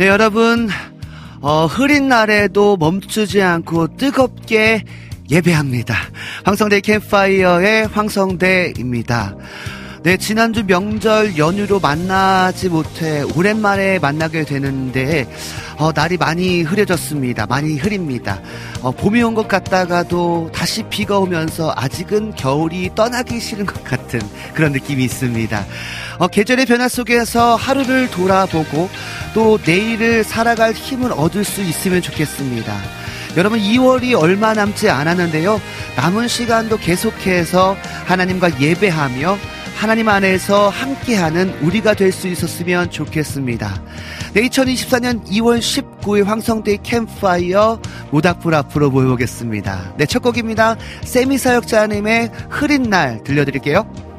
네, 여러분, 어, 흐린 날에도 멈추지 않고 뜨겁게 예배합니다. 황성대 캠파이어의 황성대입니다. 네, 지난주 명절 연휴로 만나지 못해 오랜만에 만나게 되는데, 어, 날이 많이 흐려졌습니다. 많이 흐립니다. 어, 봄이 온 것 같다가도 다시 비가 오면서 아직은 겨울이 떠나기 싫은 것 같은 그런 느낌이 있습니다. 어, 계절의 변화 속에서 하루를 돌아보고 또 내일을 살아갈 힘을 얻을 수 있으면 좋겠습니다. 여러분 2월이 얼마 남지 않았는데요. 남은 시간도 계속해서 하나님과 예배하며 하나님 안에서 함께하는 우리가 될 수 있었으면 좋겠습니다. 네, 2024년 2월 19일 황성대 캠파이어 모닥불 앞으로 모여보겠습니다. 네, 첫 곡입니다. 세미 사역자님의 흐린 날 들려드릴게요.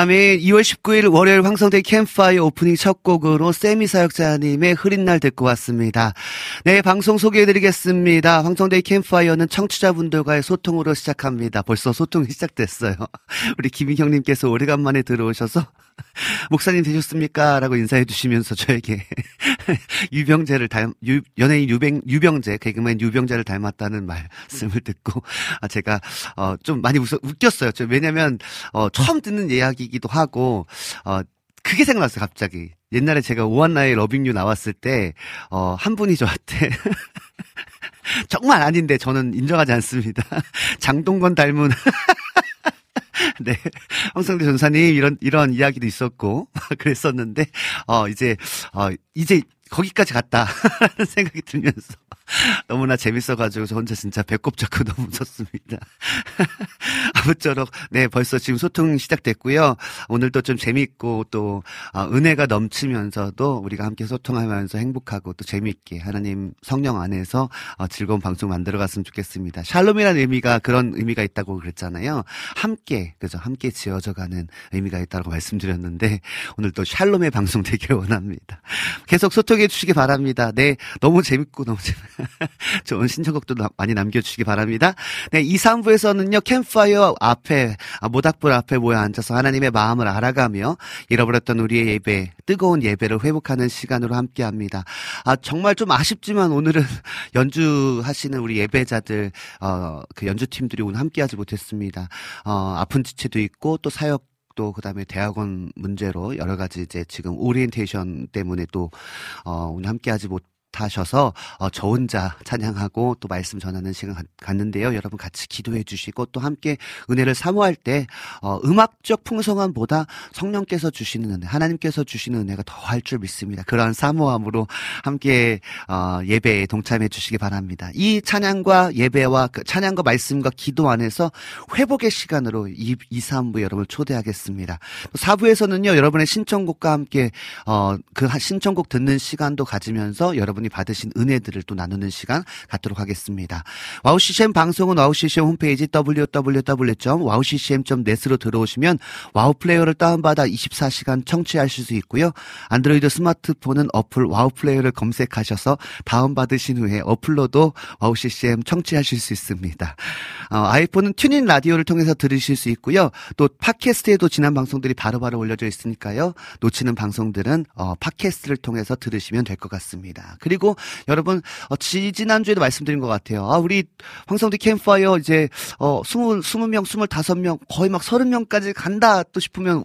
다음에 2월 19일 월요일 황성대 캠파이어 오프닝 첫 곡으로 세미 사역자님의 흐린 날 듣고 왔습니다. 네, 방송 소개해드리겠습니다. 황성대 캠파이어는 청취자분들과의 소통으로 시작합니다. 벌써 소통이 시작됐어요. 우리 김희경님께서 오래간만에 들어오셔서 목사님 되셨습니까? 라고 인사해 주시면서 저에게 유병재를 닮, 유, 연예인 유병, 유병재, 개그맨 유병재를 닮았다는 말씀을 듣고, 아, 제가, 어, 좀 많이 웃어, 웃겼어요. 저, 왜냐면, 어, 처음 듣는 이야기이기도 하고, 어, 그게 생각났어요, 갑자기. 옛날에 제가 오한나의 러빙유 나왔을 때, 어, 한 분이 저한테, 정말 아닌데 저는 인정하지 않습니다. 장동건 닮은 네. 황성대 전사님, 이런, 이런 이야기도 있었고, 그랬었는데, 어, 이제, 어, 이제 거기까지 갔다. 라는 생각이 들면서, 너무나 재밌어가지고 저 혼자 진짜 배꼽 잡고 너무 웃었습니다. 아무쪼록 네 벌써 지금 소통 시작됐고요. 오늘도 좀 재밌고 또 어, 은혜가 넘치면서도 우리가 함께 소통하면서 행복하고 또 재밌게 하나님 성령 안에서 어, 즐거운 방송 만들어갔으면 좋겠습니다. 샬롬이라는 의미가 그런 의미가 있다고 그랬잖아요. 함께 그죠 함께 지어져가는 의미가 있다고 말씀드렸는데 오늘 또 샬롬의 방송 되길 원합니다. 계속 소통해 주시기 바랍니다. 네 너무 재밌고 너무 재밌. 좋은 신청곡도 많이 남겨주시기 바랍니다. 네, 2, 3부에서는요, 캠파이어 앞에, 아, 모닥불 앞에 모여 앉아서 하나님의 마음을 알아가며 잃어버렸던 우리의 예배, 뜨거운 예배를 회복하는 시간으로 함께 합니다. 아, 정말 좀 아쉽지만 오늘은 연주하시는 우리 예배자들, 어, 그 연주 팀들이 오늘 함께 하지 못했습니다. 어, 아픈 지체도 있고 또 사역 또 그다음에 대학원 문제로 여러 가지 이제 지금 오리엔테이션 때문에 또 어, 오늘 함께 하지 못 하셔서 어, 저 혼자 찬양하고 또 말씀 전하는 시간 갖는데요. 여러분 같이 기도해 주시고 또 함께 은혜를 사모할 때 어, 음악적 풍성함보다 성령께서 주시는 은혜, 하나님께서 주시는 은혜가 더할 줄 믿습니다. 그러한 사모함으로 함께 어, 예배에 동참해 주시기 바랍니다. 이 찬양과 예배와 그 찬양과 말씀과 기도 안에서 회복의 시간으로 2, 2 3부 여러분을 초대하겠습니다. 4부에서는요. 여러분의 신청곡과 함께 어, 그 신청곡 듣는 시간도 가지면서 여러분 여러분이 받으신 은혜들을 또 나누는 시간 갖도록 하겠습니다. WOW CCM 방송은 WOW CCM 홈페이지 www.wowccm.net으로 들어오시면 WOW 플레이어를 다운받아 24시간 청취하실 수 있고요. 안드로이드 스마트폰은 어플 WOW 플레이어를 검색하셔서 다운받으신 후에 어플로도 WOW CCM 청취하실 수 있습니다. 어, 아이폰은 TuneIn 라디오를 통해서 들으실 수 있고요. 또 팟캐스트에도 지난 방송들이 바로바로 바로 올려져 있으니까요. 놓치는 방송들은 어, 팟캐스트를 통해서 들으시면 될 것 같습니다. 그리고 여러분 어, 지지난주에도 말씀드린 것 같아요. 아 우리 황성대 캠파이어 이제 어 20, 20명, 25명 거의 막 30명까지 간다 또 싶으면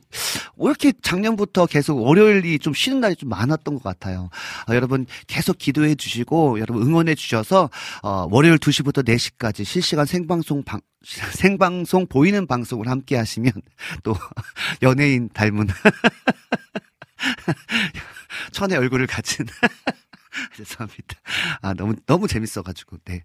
왜 이렇게 작년부터 계속 월요일이 좀 쉬는 날이 좀 많았던 것 같아요. 어, 여러분 계속 기도해 주시고 여러분 응원해 주셔서 어, 월요일 2시부터 4시까지 실시간 생방송 방 생방송 보이는 방송을 함께 하시면 또 연예인 닮은 천의 얼굴을 가진 죄송합니다. 아, 너무, 너무 재밌어가지고, 네.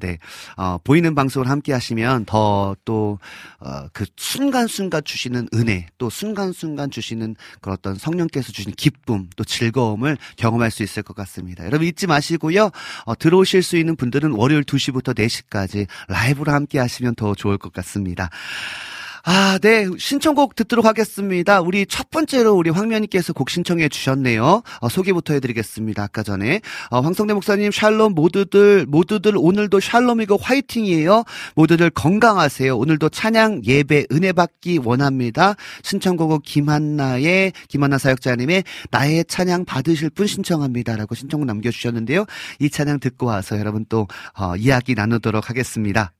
네. 어, 보이는 방송을 함께 하시면 더 또, 어, 그 순간순간 주시는 은혜, 또 순간순간 주시는 그런 어떤 성령께서 주신 기쁨, 또 즐거움을 경험할 수 있을 것 같습니다. 여러분 잊지 마시고요. 어, 들어오실 수 있는 분들은 월요일 2시부터 4시까지 라이브로 함께 하시면 더 좋을 것 같습니다. 아, 네. 신청곡 듣도록 하겠습니다. 우리 첫 번째로 우리 황면이께서 곡 신청해 주셨네요. 어, 소개부터 해드리겠습니다. 아까 전에. 어, 황성대 목사님, 샬롬 모두들, 모두들 오늘도 샬롬이고 화이팅이에요. 모두들 건강하세요. 오늘도 찬양, 예배, 은혜 받기 원합니다. 신청곡은 김한나의, 김한나 사역자님의 나의 찬양 받으실 분 신청합니다. 라고 신청곡 남겨주셨는데요. 이 찬양 듣고 와서 여러분 또, 어, 이야기 나누도록 하겠습니다.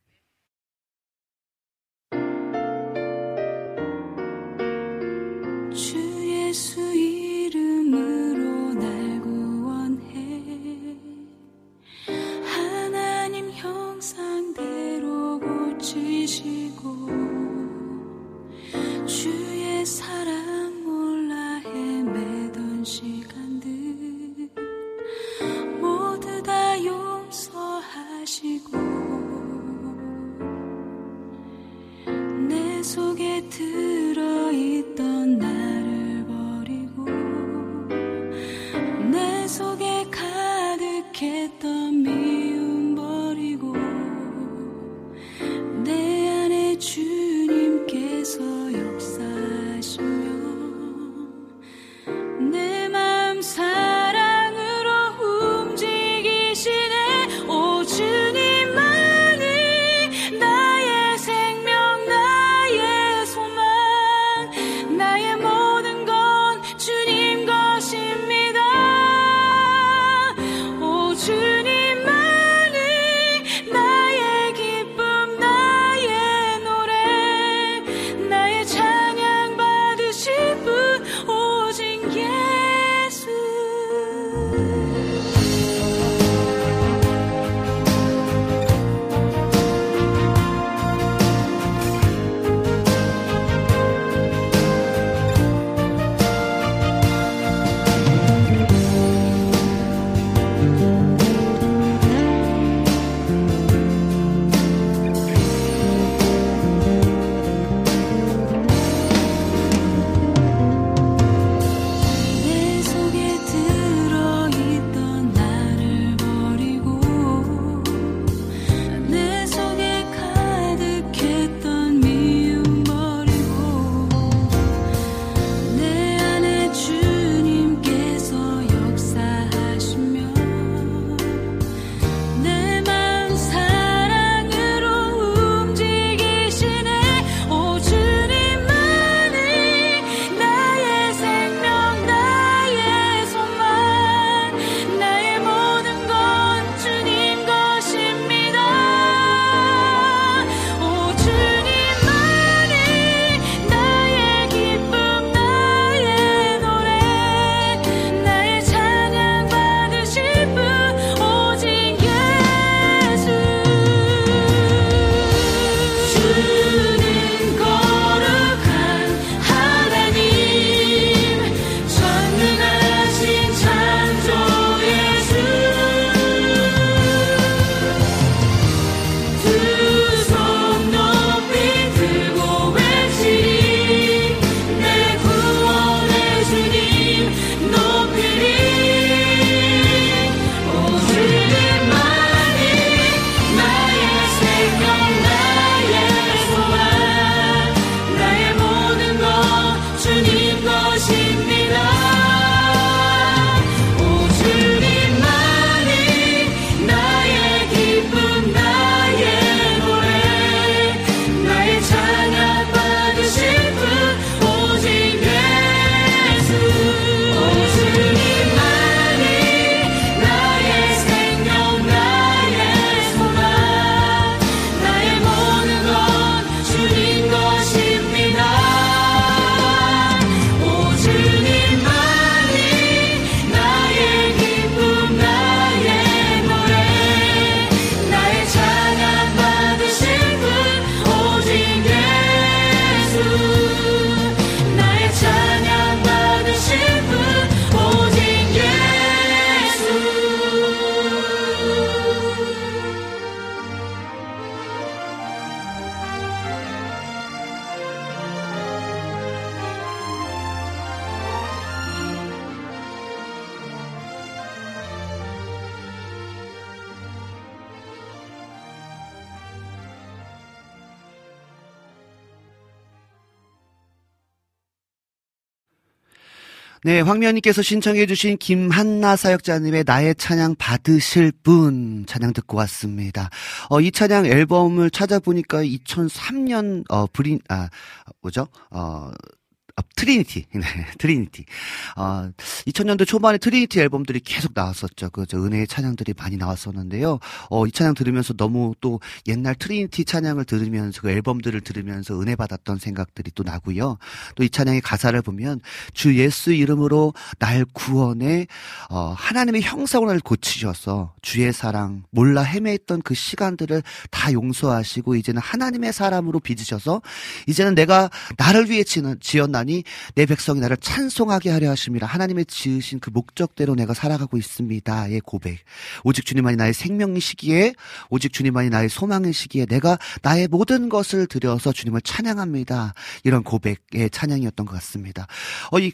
속에 들어있던 나를 버리고 내 속에 가득했던 미움 버리고 내 안에 주님께서 역사하시며 내 마음 사 네, 황면님께서 신청해주신 김한나 사역자님의 나의 찬양 받으실 분 찬양 듣고 왔습니다. 어, 이 찬양 앨범을 찾아보니까 2003년, 어, 브린, 아, 뭐죠? 어, 아, Trinity. 네, Trinity. 어, 2000년도 초반에 Trinity 앨범들이 계속 나왔었죠. 그, 저, 은혜의 찬양들이 많이 나왔었는데요. 어, 이 찬양 들으면서 너무 또 옛날 Trinity 찬양을 들으면서 그 앨범들을 들으면서 은혜 받았던 생각들이 또 나고요. 또 이 찬양의 가사를 보면 주 예수 이름으로 날 구원해, 어, 하나님의 형상을 고치셔서 주의 사랑, 몰라 헤매있던 그 시간들을 다 용서하시고 이제는 하나님의 사람으로 빚으셔서 이제는 내가 나를 위해 지었나니 내 백성이 나를 찬송하게 하려 하십니다. 하나님의 지으신 그 목적대로 내가 살아가고 있습니다의 고백. 오직 주님만이 나의 생명이시기에 오직 주님만이 나의 소망이시기에 내가 나의 모든 것을 들여서 주님을 찬양합니다. 이런 고백의 찬양이었던 것 같습니다. 어, 이,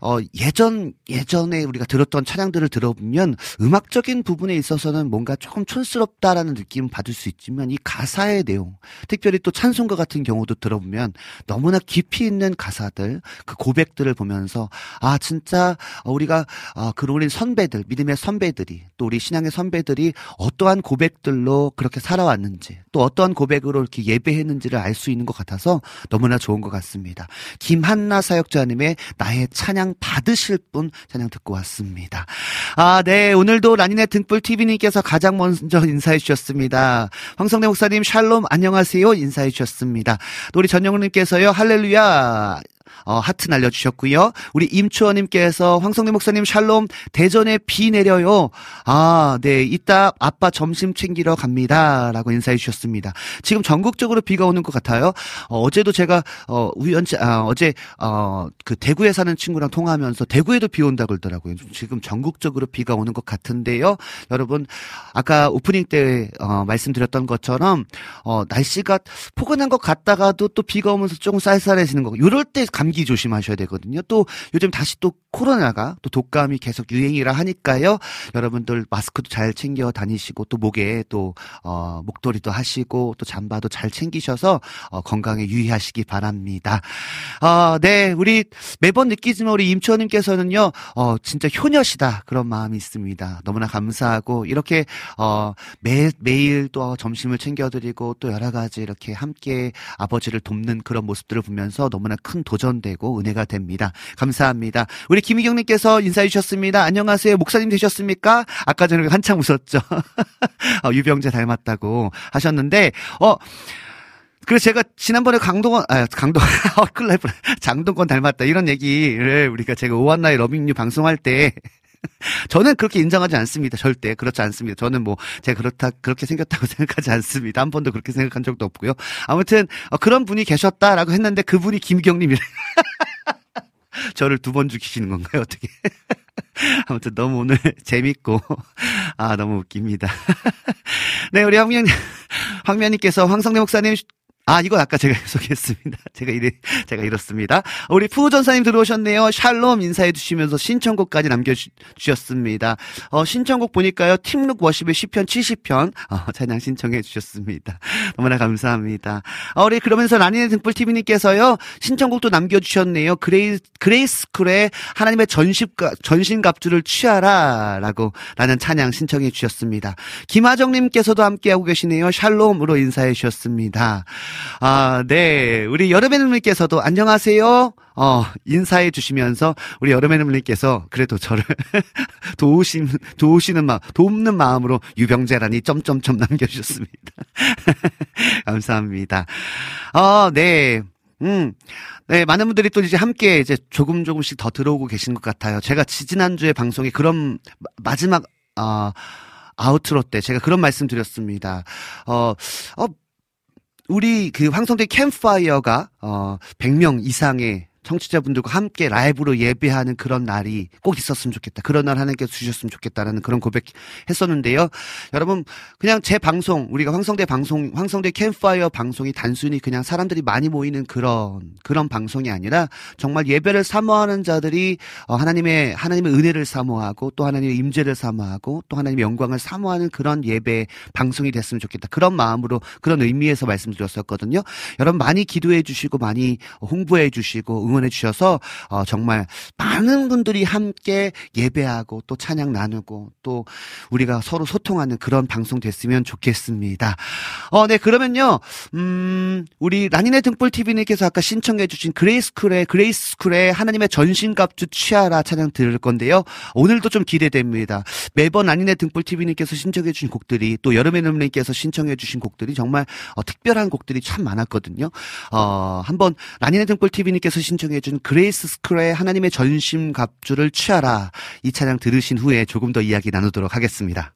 어, 예전, 예전에 우리가 들었던 찬양들을 들어보면 음악적인 부분에 있어서는 뭔가 조금 촌스럽다라는 느낌을 받을 수 있지만 이 가사의 내용, 특별히 또 찬송가 같은 경우도 들어보면 너무나 깊이 있는 가사들, 그 고백들을 보면서 아 진짜 우리가 어, 그 우리 선배들 믿음의 선배들이 또 우리 신앙의 선배들이 어떠한 고백들로 그렇게 살아왔는지 또 어떠한 고백으로 이렇게 예배했는지를 알 수 있는 것 같아서 너무나 좋은 것 같습니다. 김한나 사역자님의 나의 찬양 받으실 분 찬양 듣고 왔습니다. 아, 네. 오늘도 라니네 등불 TV님께서 가장 먼저 인사해 주셨습니다. 황성대 목사님 샬롬 안녕하세요 인사해 주셨습니다. 또 우리 전영훈님께서요 할렐루야 어, 하트 날려주셨고요. 우리 임추원님께서 황성대 목사님 샬롬 대전에 비 내려요. 아, 네. 이따 아빠 점심 챙기러 갑니다. 라고 인사해 주셨습니다. 지금 전국적으로 비가 오는 것 같아요. 어, 제도 제가 어, 우연치 아, 어제 어, 그 대구에 사는 친구랑 통화하면서 대구에도 비 온다 그러더라고요. 지금 전국적으로 비가 오는 것 같은데요. 여러분 아까 오프닝 때 어, 말씀드렸던 것처럼 어, 날씨가 포근한 것 같다가도 또 비가 오면서 조금 쌀쌀해지는 거. 이럴 때 감기 조심하셔야 되거든요. 또 요즘 다시 또 코로나가 또 독감이 계속 유행이라 하니까요. 여러분들 마스크도 잘 챙겨 다니시고 또 목에 또 어, 목도리도 하시고 또 잠바도 잘 챙기셔서 어, 건강에 유의하시기 바랍니다. 어, 네, 우리 매번 느끼지만 우리 임초님께서는요, 어, 진짜 효녀시다 그런 마음이 있습니다. 너무나 감사하고 이렇게 어, 매 매일 또 점심을 챙겨드리고 또 여러 가지 이렇게 함께 아버지를 돕는 그런 모습들을 보면서 너무나 큰 도전 되고 은혜가 됩니다. 감사합니다. 우리 김희경님께서 인사해 주셨습니다. 안녕하세요. 목사님 되셨습니까? 아까 전에 한참 웃었죠. 어, 유병재 닮았다고 하셨는데, 어, 그래서 제가 지난번에 강동원, 아, 강동, 어, 뻔, 장동건 닮았다. 이런 얘기를 우리가 제가 오한나의 러빙유 방송할 때, 저는 그렇게 인정하지 않습니다. 절대. 그렇지 않습니다. 저는 뭐, 제가 그렇다, 그렇게 생겼다고 생각하지 않습니다. 한 번도 그렇게 생각한 적도 없고요. 아무튼, 어, 그런 분이 계셨다라고 했는데 그분이 김경님이래. 저를 두 번 죽이시는 건가요? 어떻게? 아무튼 너무 오늘 재밌고, 아, 너무 웃깁니다. 네, 우리 황면, 황면님께서 황성대 목사님 아, 이건 아까 제가 소개했습니다. 제가 이래, 제가 이렇습니다. 우리 푸전사님 들어오셨네요. 샬롬 인사해 주시면서 신청곡까지 남겨주셨습니다. 어, 신청곡 보니까요. 팀룩 Worship의 시편, 70편, 어, 찬양 신청해 주셨습니다. 너무나 감사합니다. 어, 우리 그러면서 라니네 등불TV님께서요. 신청곡도 남겨주셨네요. 그레이, 그레이스쿨의 하나님의 전십가, 전신갑주를 취하라. 라고 라는 찬양 신청해 주셨습니다. 김하정님께서도 함께하고 계시네요. 샬롬으로 인사해 주셨습니다. 아, 네. 우리 여름의님께서도 안녕하세요. 어, 인사해 주시면서 우리 여름의님께서 그래도 저를 도우신, 도우시는 마음, 돕는 마음으로 유병재라니 점점점 남겨주셨습니다. 감사합니다. 어, 네. 음. 네, 많은 분들이 또 이제 함께 이제 조금 조금씩 더 들어오고 계신 것 같아요. 제가 지지난주에 방송에 그런 마지막, 어, 아우트로 때 제가 그런 말씀 드렸습니다. 어, 어, 우리 그 황성대 캠파이어가 어 100명 이상의 청취자분들과 함께 라이브로 예배하는 그런 날이 꼭 있었으면 좋겠다. 그런 날 하나님께서 주셨으면 좋겠다라는 그런 고백했었는데요. 여러분, 그냥 제 방송, 우리가 황성대 방송, 황성대 캠파이어 방송이 단순히 그냥 사람들이 많이 모이는 그런, 그런 방송이 아니라 정말 예배를 사모하는 자들이 어, 하나님의, 하나님의 은혜를 사모하고 또 하나님의 임재를 사모하고 또 하나님의 영광을 사모하는 그런 예배 방송이 됐으면 좋겠다. 그런 마음으로 그런 의미에서 말씀드렸었거든요. 여러분 많이 기도해 주시고 많이 홍보해 주시고 응원해 주셔서 어, 정말 많은 분들이 함께 예배하고 또 찬양 나누고 또 우리가 서로 소통하는 그런 방송 됐으면 좋겠습니다. 어, 네 그러면요, 음, 우리 라니네 등불 TV님께서 아까 신청해 주신 그레이스쿨의 그레이스쿨의 하나님의 전신갑주 취하라 찬양 들을 건데요. 오늘도 좀 기대됩니다. 매번 라니네 등불 TV님께서 신청해 주신 곡들이 또 여름의 눈님께서 신청해 주신 곡들이 정말 어, 특별한 곡들이 참 많았거든요. 어, 한번 라니네 등불 TV님께서 신청 해준 그레이스 스쿨의 하나님의 전신 갑주를 취하라 이 찬양 들으신 후에 조금 더 이야기 나누도록 하겠습니다.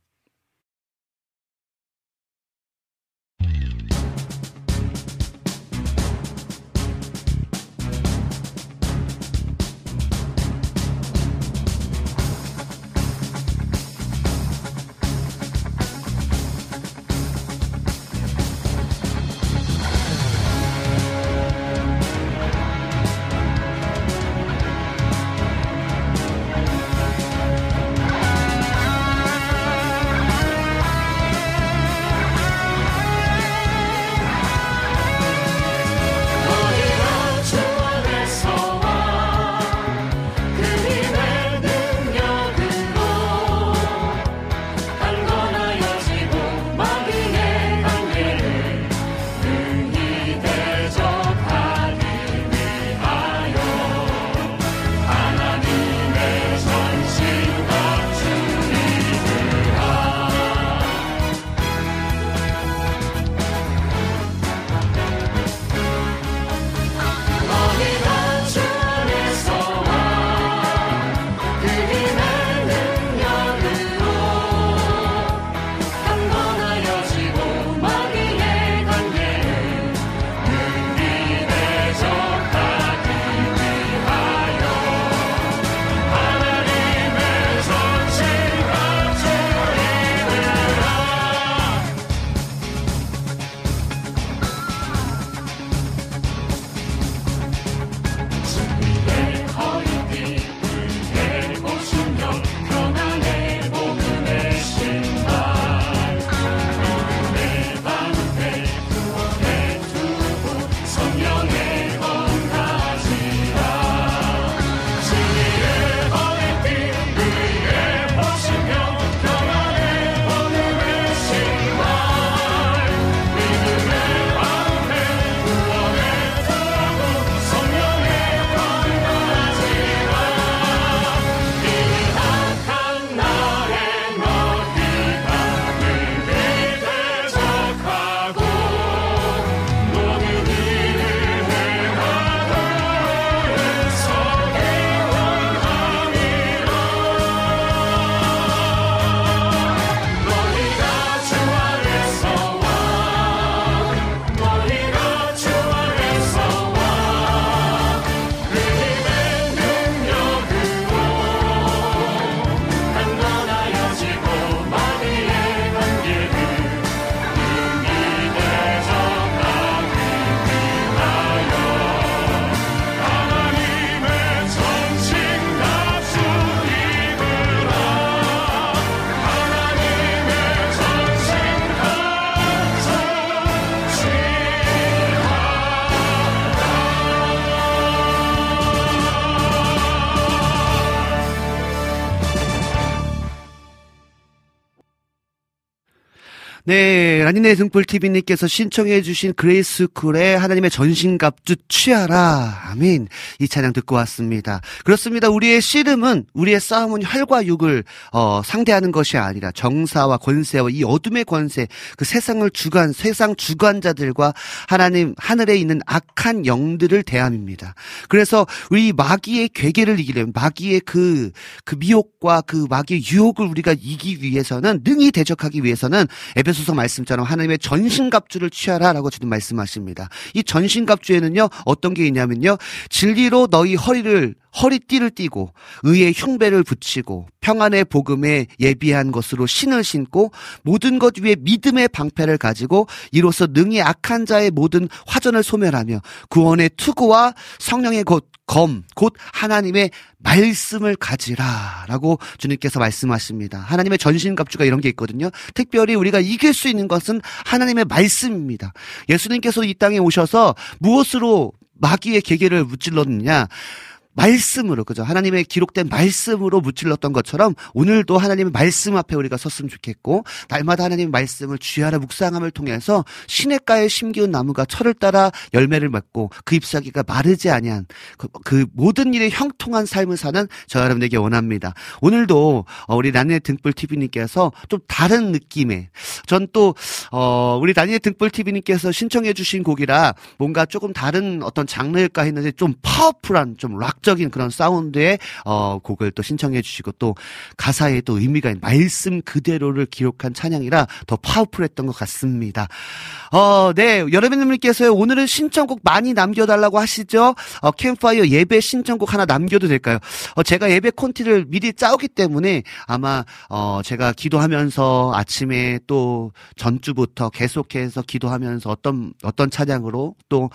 네, 라니네 등불 TV님께서 신청해주신 그레이스 쿨의 하나님의 전신갑주 취하라. 아멘. 이 찬양 듣고 왔습니다. 그렇습니다. 우리의 씨름은, 우리의 싸움은 혈과 육을, 어, 상대하는 것이 아니라 정사와 권세와 이 어둠의 권세, 그 세상을 주관, 세상 주관자들과 하나님, 하늘에 있는 악한 영들을 대함입니다. 그래서 우리 마귀의 궤계를 이기려면, 마귀의 그, 그 미혹과 그 마귀의 유혹을 우리가 이기 위해서는, 능히 대적하기 위해서는 에베소 에베소서 말씀처럼 하나님의 전신갑주를 취하라라고 주님 말씀하십니다. 이 전신갑주에는요 어떤 게 있냐면요 진리로 너희 허리를 허리띠를 띠고 의의 흉배를 붙이고 평안의 복음에 예비한 것으로 신을 신고 모든 것 위에 믿음의 방패를 가지고 이로써 능히 악한 자의 모든 화전을 소멸하며 구원의 투구와 성령의 곧 검, 곧 하나님의 말씀을 가지라 라고 주님께서 말씀하십니다. 하나님의 전신갑주가 이런 게 있거든요. 특별히 우리가 이길 수 있는 것은 하나님의 말씀입니다. 예수님께서 이 땅에 오셔서 무엇으로 마귀의 계계를 무찔렀느냐? 말씀으로 그죠 하나님의 기록된 말씀으로 무찔렀던 것처럼 오늘도 하나님의 말씀 앞에 우리가 섰으면 좋겠고 날마다 하나님의 말씀을 주야라 묵상함을 통해서 시냇가에 심기운 나무가 철을 따라 열매를 맺고 그 잎사귀가 마르지 아니한 그, 그 모든 일에 형통한 삶을 사는 저 여러분에게 원합니다. 오늘도 어, 우리 나의 등불 TV님께서 좀 다른 느낌의 전 또 어, 우리 라니네 등불 TV님께서 신청해주신 곡이라 뭔가 조금 다른 어떤 장르일까 했는데 좀 파워풀한 좀 락. 적인 그런 사운드의 어, 곡을 또 신청해 주시고 또 가사에 또 의미가 있는 말씀 그대로를 기록한 찬양이라 더 파워풀했던 것 같습니다. 어, 네. 여러분들께서 오늘은 신청곡 많이 남겨달라고 하시죠? 어, 캠파이어 예배 신청곡 하나 남겨도 될까요? 어, 제가 예배 콘티를 미리 짜오기 때문에 아마, 어, 제가 기도하면서 아침에 또 전주부터 계속해서 기도하면서 어떤, 어떤 찬양으로 또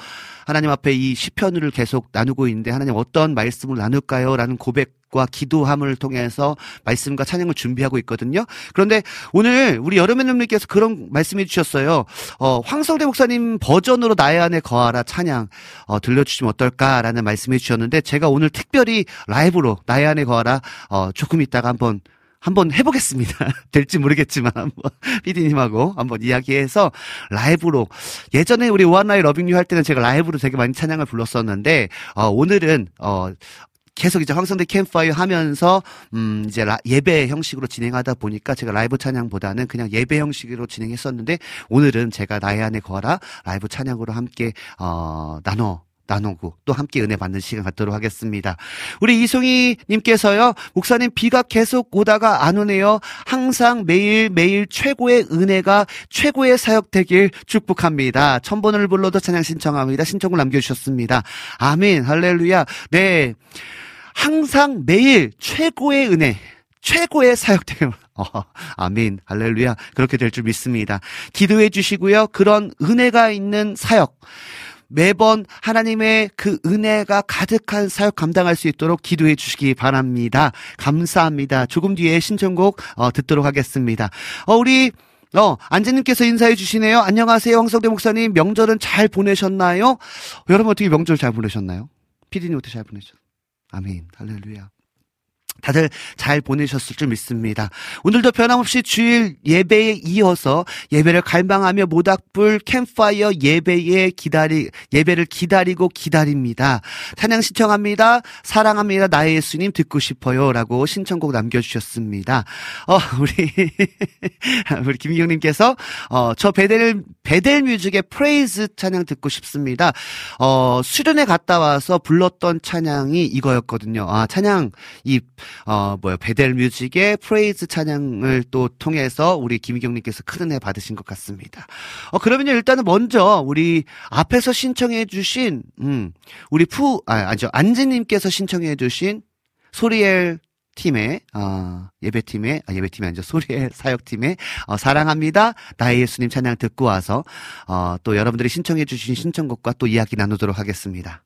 하나님 앞에 이 시편을 계속 나누고 있는데 하나님 어떤 말 씀을 나눌까요? 라는 고백 과 기도함을 통해서 말씀과 찬양을 준비하고 있거든요. 그런데 오늘 우리 여름의님께서 그런 말씀해 주셨어요. 어, 황성대 목사님 버전으로 나의 안에 거하라 찬양 어, 들려주시면 어떨까라는 말씀해 주셨는데 제가 오늘 특별히 라이브로 나의 안에 거하라 어, 조금 있다가 한번 한번 해보겠습니다. 될지 모르겠지만 한번 피디님하고 한번 이야기해서 라이브로 예전에 우리 오한나의 Loving You 할 때는 제가 라이브로 되게 많이 찬양을 불렀었는데 어, 오늘은 어 계속 이제 황성대 캠파이어 하면서 음 이제 라, 예배 형식으로 진행하다 보니까 제가 라이브 찬양보다는 그냥 예배 형식으로 진행했었는데 오늘은 제가 나의 안에 거하라 라이브 찬양으로 함께 어 나눠 나누고 또 함께 은혜 받는 시간 갖도록 하겠습니다. 우리 이송희 님께서요. 목사님 비가 계속 오다가 안 오네요. 항상 매일 매일 최고의 은혜가 최고의 사역되길 축복합니다. 천번을 불러도 찬양 신청합니다. 신청을 남겨 주셨습니다. 아멘. 할렐루야. 네. 항상 매일 최고의 은혜, 최고의 사역됨. 어, 아멘. 할렐루야. 그렇게 될 줄 믿습니다. 기도해 주시고요. 그런 은혜가 있는 사역. 매번 하나님의 그 은혜가 가득한 사역 감당할 수 있도록 기도해 주시기 바랍니다. 감사합니다. 조금 뒤에 신청곡 어, 듣도록 하겠습니다. 어, 우리 어, 안재님께서 인사해 주시네요. 안녕하세요. 황성대 목사님. 명절은 잘 보내셨나요? 여러분 어떻게 명절 잘 보내셨나요? 피디님 어떻게 잘 보내셨나요? 아멘. 할렐루야. 다들 잘 보내셨을 줄 믿습니다. 오늘도 변함없이 주일 예배에 이어서 예배를 갈망하며 모닥불 캠파이어 예배에 기다리 예배를 기다리고 기다립니다. 찬양 신청합니다. 사랑합니다. 나의 예수님 듣고 싶어요라고 신청곡 남겨 주셨습니다. 어, 우리 우리 김희경 님께서 어, 저 Bethel Bethel Music의 Praise 찬양 듣고 싶습니다. 어, 수련회 갔다 와서 불렀던 찬양이 이거였거든요. 아, 찬양 이 어, 뭐야, Bethel Music의 Praise 찬양을 또 통해서 우리 김희경님께서 큰 은혜 받으신 것 같습니다. 어, 그러면요, 일단은 먼저 우리 앞에서 신청해주신, 음, 우리 푸, 아, 아니죠. 안지님께서 신청해주신 소리엘 팀의 어, 예배팀의 아, 예배팀이 아니죠 소리엘 사역팀의 어, 사랑합니다 나의 예수님 찬양 듣고 와서 어, 또 여러분들이 신청해주신 신청곡과 또 이야기 나누도록 하겠습니다.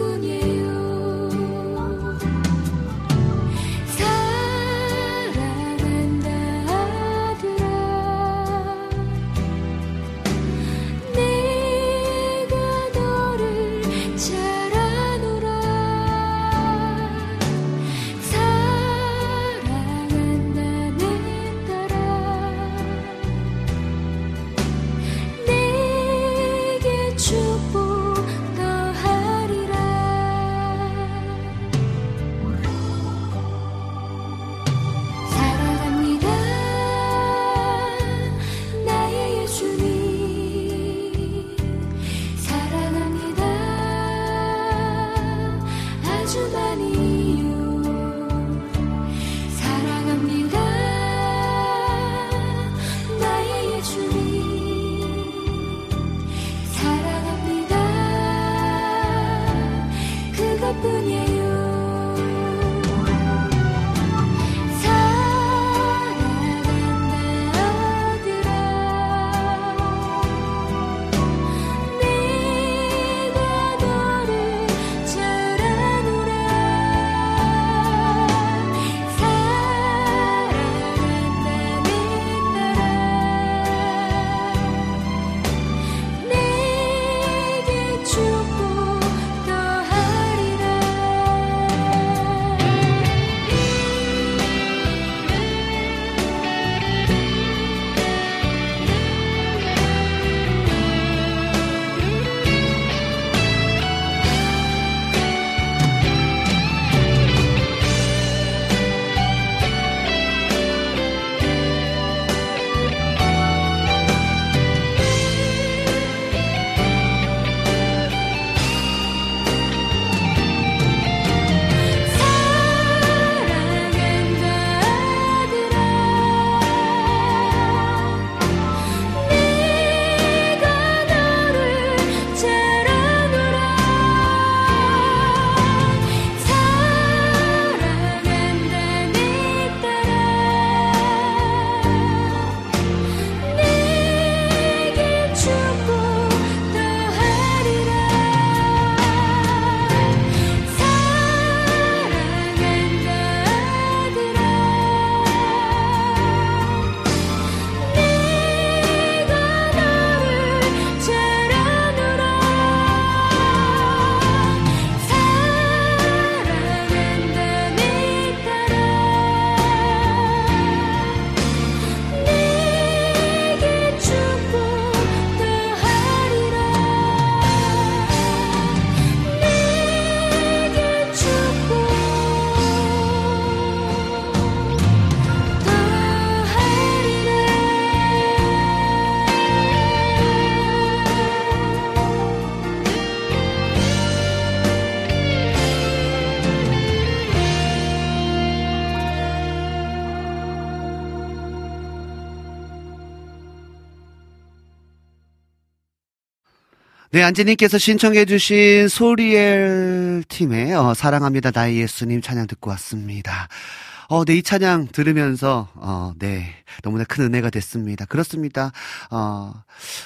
姑娘 네, 안지님께서 신청해주신 소리엘 팀의 어, 사랑합니다 나의 예수님 찬양 듣고 왔습니다. 어, 네, 이 찬양 들으면서, 어, 네, 너무나 큰 은혜가 됐습니다. 그렇습니다. 어,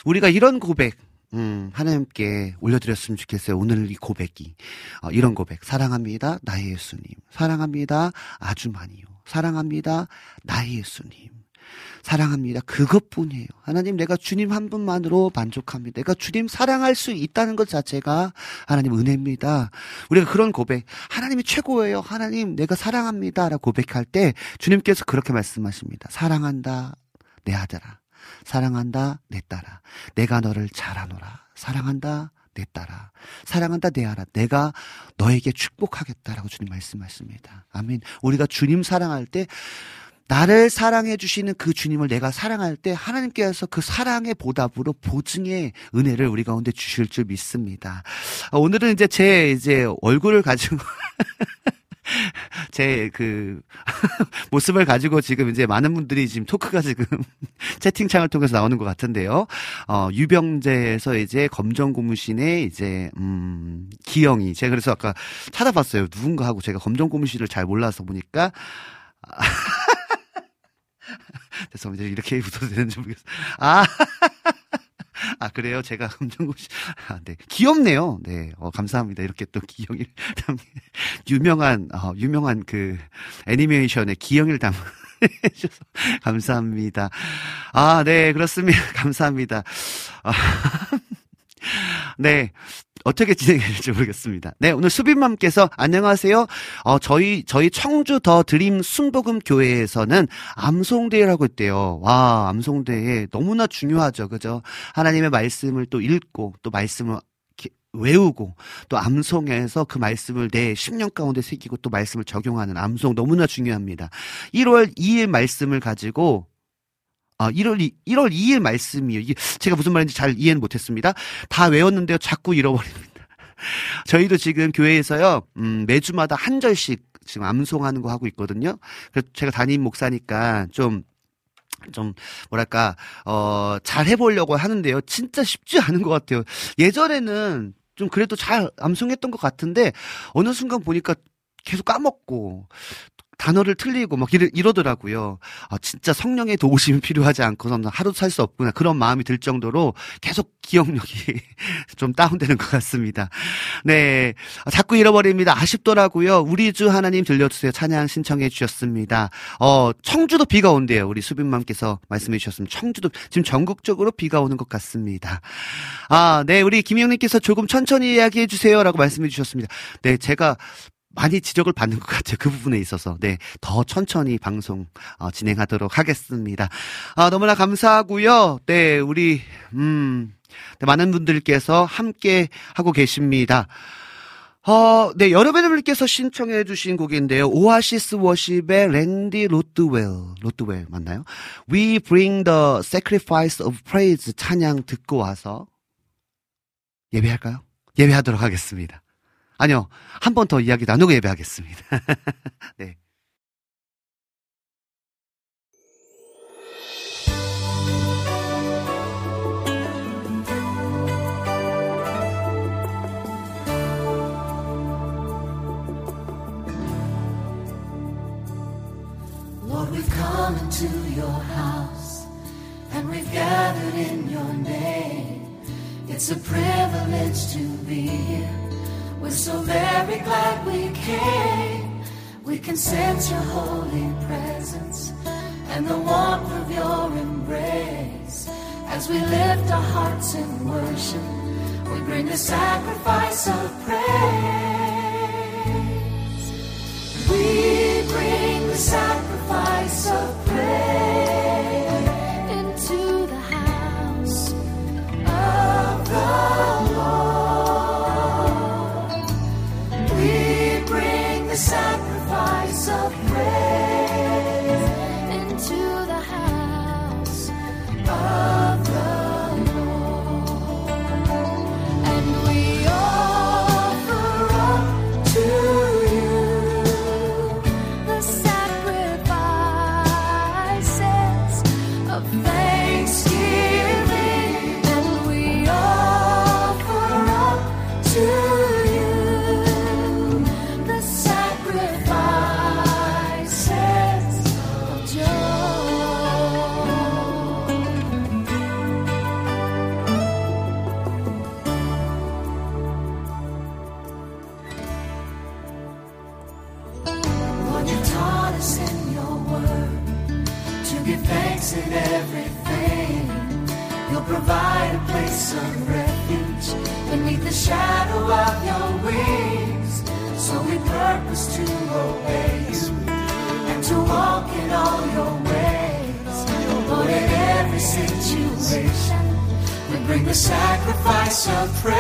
우리가 이런 고백, 음, 하나님께 올려드렸으면 좋겠어요. 오늘 이 고백이. 어, 이런 고백. 사랑합니다. 나의 예수님. 사랑합니다. 아주 많이요. 사랑합니다. 나의 예수님. 사랑합니다. 그것뿐이에요. 하나님, 내가 주님 한 분만으로 만족합니다. 내가 주님 사랑할 수 있다는 것 자체가 하나님 은혜입니다. 우리가 그런 고백, 하나님이 최고예요. 하나님, 내가 사랑합니다. 라고 고백할 때 주님께서 그렇게 말씀하십니다. 사랑한다, 내 아들아. 사랑한다, 내 딸아. 내가 너를 잘하노라. 사랑한다, 내 딸아. 사랑한다, 내 알아. 내가 너에게 축복하겠다라고 주님 말씀하십니다. 아멘. 우리가 주님 사랑할 때, 나를 사랑해 주시는 그 주님을 내가 사랑할 때 하나님께서 그 사랑의 보답으로 보증의 은혜를 우리 가운데 주실 줄 믿습니다. 어, 오늘은 이제 제 이제 얼굴을 가지고 제 그 모습을 가지고 지금 이제 많은 분들이 지금 토크가 지금 채팅창을 통해서 나오는 것 같은데요. 어, 유병재에서 이제 검정 고무신에 이제 음, 기영이 제가 그래서 아까 찾아봤어요. 누군가 하고 제가 검정 고무신을 잘 몰라서 보니까 죄송합니다. 이렇게 웃어도 되는지 모르겠어요. 아. 아, 그래요? 제가 검정고시. 아, 네. 귀엽네요. 네. 어, 감사합니다. 이렇게 또 기영일 담, 유명한, 어, 유명한 그 애니메이션의 기영일 담, 감사합니다. 아, 네. 그렇습니다. 감사합니다. 아, 네. 어떻게 진행해야 될지 모르겠습니다. 네, 오늘 수빈맘께서 안녕하세요. 어, 저희, 저희 청주 더 드림 순복음 교회에서는 암송대회를 하고 있대요. 와, 암송대회 너무나 중요하죠. 그죠? 하나님의 말씀을 또 읽고 또 말씀을 외우고 또 암송해서 그 말씀을 내 10년 가운데 새기고 또 말씀을 적용하는 암송 너무나 중요합니다. 1월 2일 말씀을 가지고 아, 1월 2, 1월 2일 말씀이요. 이게 제가 무슨 말인지 잘 이해는 못했습니다. 다 외웠는데요. 자꾸 잃어버립니다. 저희도 지금 교회에서요, 음, 매주마다 한 절씩 지금 암송하는 거 하고 있거든요. 그래서 제가 담임 목사니까 좀, 좀, 뭐랄까, 어, 잘 해보려고 하는데요. 진짜 쉽지 않은 것 같아요. 예전에는 좀 그래도 잘 암송했던 것 같은데, 어느 순간 보니까 계속 까먹고 단어를 틀리고 막 이러, 이러더라고요. 아, 진짜 성령의 도우심이 필요하지 않고서는 하루 살 수 없구나. 그런 마음이 들 정도로 계속 기억력이 좀 다운되는 것 같습니다. 네. 아, 자꾸 잃어버립니다. 아쉽더라고요. 우리 주 하나님 들려주세요. 찬양 신청해 주셨습니다. 어, 청주도 비가 온대요. 우리 수빈맘께서 말씀해 주셨습니다. 청주도 지금 전국적으로 비가 오는 것 같습니다. 아, 네. 우리 김영님께서 조금 천천히 이야기해 주세요. 라고 말씀해 주셨습니다. 네. 제가 많이 지적을 받는 것 같아요. 그 부분에 있어서. 네. 더 천천히 방송, 어, 진행하도록 하겠습니다. 아, 너무나 감사하고요. 네. 우리, 음, 네, 많은 분들께서 함께 하고 계십니다. 어, 네, 여러분들께서 신청해 주신 곡인데요. 오아시스 워십의 랜디 로드웰, 로드웰 맞나요? We bring the sacrifice of praise 찬양 듣고 와서 예배할까요? 예배하도록 하겠습니다. 아니요. 한 번 더 이야기 나누고 예배하겠습니다. 네. Lord, we've come into your house and we've gathered in your name. It's a privilege to be here. We're so very glad we came. We can sense your holy presence and the warmth of your embrace. As we lift our hearts in worship, we bring the sacrifice of praise. We bring the sacrifice of praise into the house of the beside. Bring the sacrifice of praise.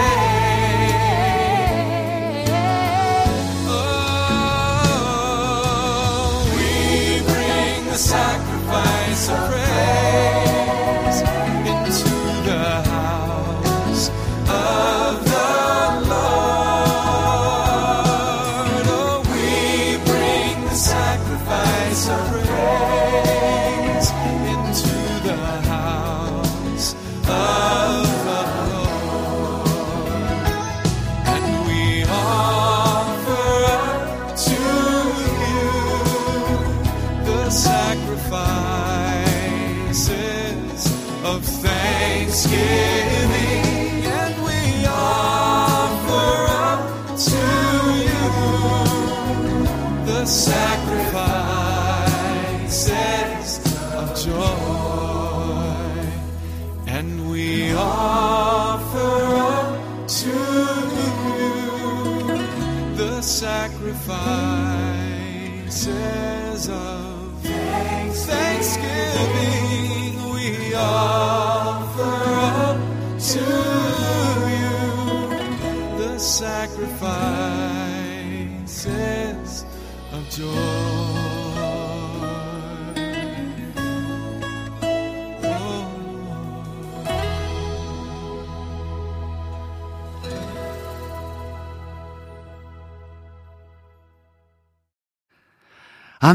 Oh, we bring the sacrifice of praise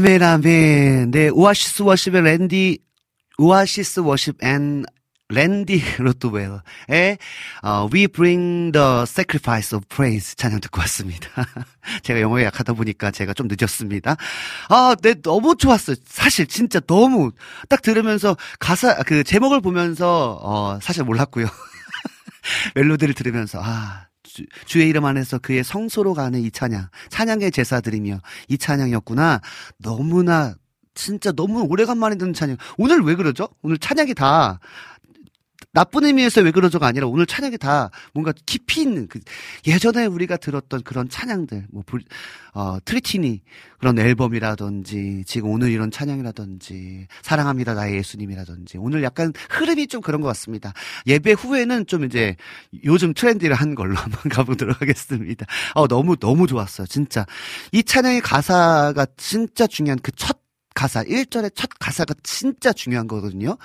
아멘, 아멘. 네, Oasis Worship의 Randy, Oasis Worship and Randy Rothwell의 어, We Bring the Sacrifice of Praise 찬양 듣고 왔습니다. 제가 영어에 약하다 보니까 제가 좀 늦었습니다. 아, 네, 너무 좋았어요. 사실 진짜 너무 딱 들으면서 가사 그 제목을 보면서 어, 사실 몰랐고요. 멜로디를 들으면서 아 주, 주의 이름 안에서 그의 성소로 가는 이 찬양, 찬양의 제사드리며 이 찬양이었구나. 너무나 진짜 너무 오래간만에 듣는 찬양. 오늘 왜 그러죠? 오늘 찬양이 다 나쁜 의미에서 왜 그러죠가 아니라 오늘 찬양이 다 뭔가 깊이 있는 그 예전에 우리가 들었던 그런 찬양들 뭐 불, 어, 트리티니 그런 앨범이라든지 지금 오늘 이런 찬양이라든지 사랑합니다 나의 예수님이라든지 오늘 약간 흐름이 좀 그런 것 같습니다. 예배 후에는 좀 이제 요즘 트렌디를 걸로 한번 가보도록 하겠습니다. 어, 너무 너무 좋았어요. 진짜 이 찬양의 가사가 진짜 중요한 그 첫 가사, 1절의 첫 가사가 진짜 중요한 거거든요.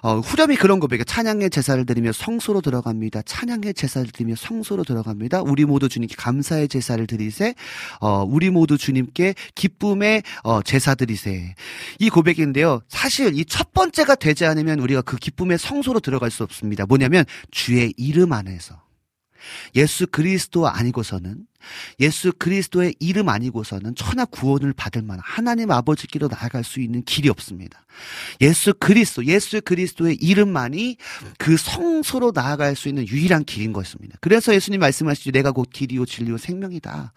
어, 후렴이 그런 고백에 찬양의 제사를 드리며 성소로 들어갑니다. 찬양의 제사를 드리며 성소로 들어갑니다. 우리 모두 주님께 감사의 제사를 드리세. 어, 우리 모두 주님께 기쁨의 어, 제사 드리세. 이 고백인데요. 사실 이 첫 번째가 되지 않으면 우리가 그 기쁨의 성소로 들어갈 수 없습니다. 뭐냐면 주의 이름 안에서. 예수 그리스도 아니고서는 예수 그리스도의 이름 아니고서는 천하 구원을 받을 만한 하나님 아버지께로 나아갈 수 있는 길이 없습니다. 예수 그리스도, 예수 그리스도의 이름만이 그 성소로 나아갈 수 있는 유일한 길인 것입니다. 그래서 예수님 말씀하시죠. 내가 곧 길이요 진리요 생명이다.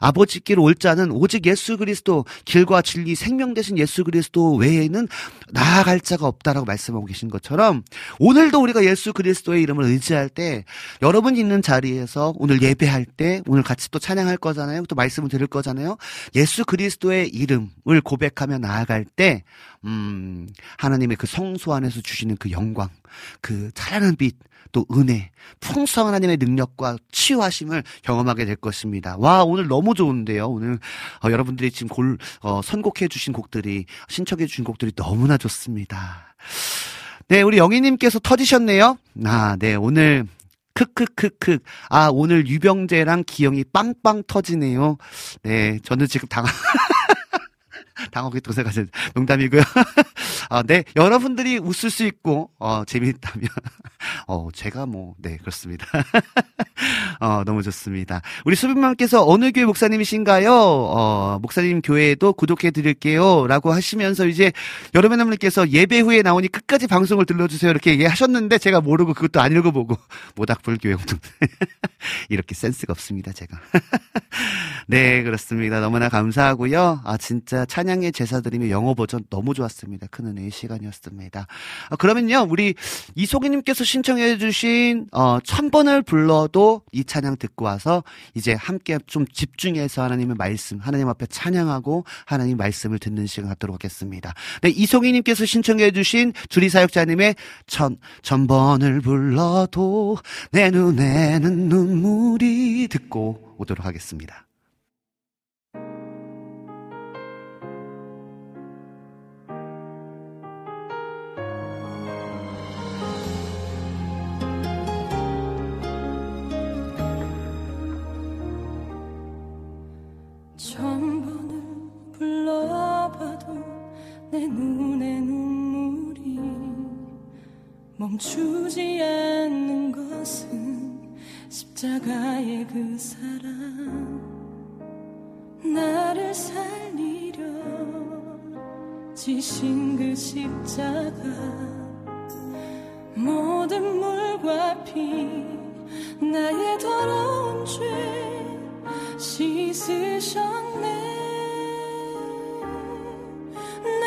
아버지께로 올 자는 오직 예수 그리스도 길과 진리 생명 되신 예수 그리스도 외에는 나아갈 자가 없다라고 말씀하고 계신 것처럼 오늘도 우리가 예수 그리스도의 이름을 의지할 때 여러분 있는 자리에서 오늘 예배할 때 오늘 같이 또 찬양할 거잖아요. 또 말씀을 들을 거잖아요. 예수 그리스도의 이름을 고백하며 나아갈 때, 음, 하나님의 그 성소 안에서 주시는 그 영광, 그 찬란한 빛, 또 은혜, 풍성한 하나님의 능력과 치유하심을 경험하게 될 것입니다. 와, 오늘 너무 좋은데요. 오늘 어, 여러분들이 지금 골, 어, 선곡해 주신 곡들이, 신청해 주신 곡들이 너무나 좋습니다. 네, 우리 영희님께서 터지셨네요. 아, 네, 오늘 크크크크. 아, 오늘 유병재랑 기영이 빵빵 터지네요. 네, 저는 지금 당황, 당혹이 도색하신 농담이고요. 아, 네. 여러분들이 웃을 수 있고, 어, 재미있다면, 어, 제가 뭐, 네, 그렇습니다. 어, 너무 좋습니다. 우리 수빈맘께서 어느 교회 목사님이신가요? 어, 목사님 교회에도 구독해 드릴게요. 라고 하시면서 이제 여러분들께서 예배 후에 나오니 끝까지 방송을 들려주세요. 이렇게 얘기하셨는데 제가 모르고 그것도 안 읽어보고 모닥불교회 이렇게 센스가 없습니다. 제가. 네, 그렇습니다. 너무나 감사하고요. 아, 진짜 찬양 찬양의 제사드림의 영어 버전 너무 좋았습니다. 큰 은혜의 시간이었습니다. 어, 그러면요, 우리 이소기님께서 신청해주신 어, 천 번을 불러도 이 찬양 듣고 와서 이제 함께 좀 집중해서 하나님의 말씀, 하나님 앞에 찬양하고 하나님 말씀을 듣는 시간 갖도록 하겠습니다. 네, 이송희님께서 신청해주신 주리 사역자님의 천, 천 번을 불러도 내 눈에는 눈물이 듣고 오도록 하겠습니다. 내 눈에 눈물이 멈추지 않는 것은 십자가의 그 사랑. 나를 살리려 지신 그 십자가. 모든 물과 피 나의 더러운 죄 씻으셨네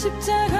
십자가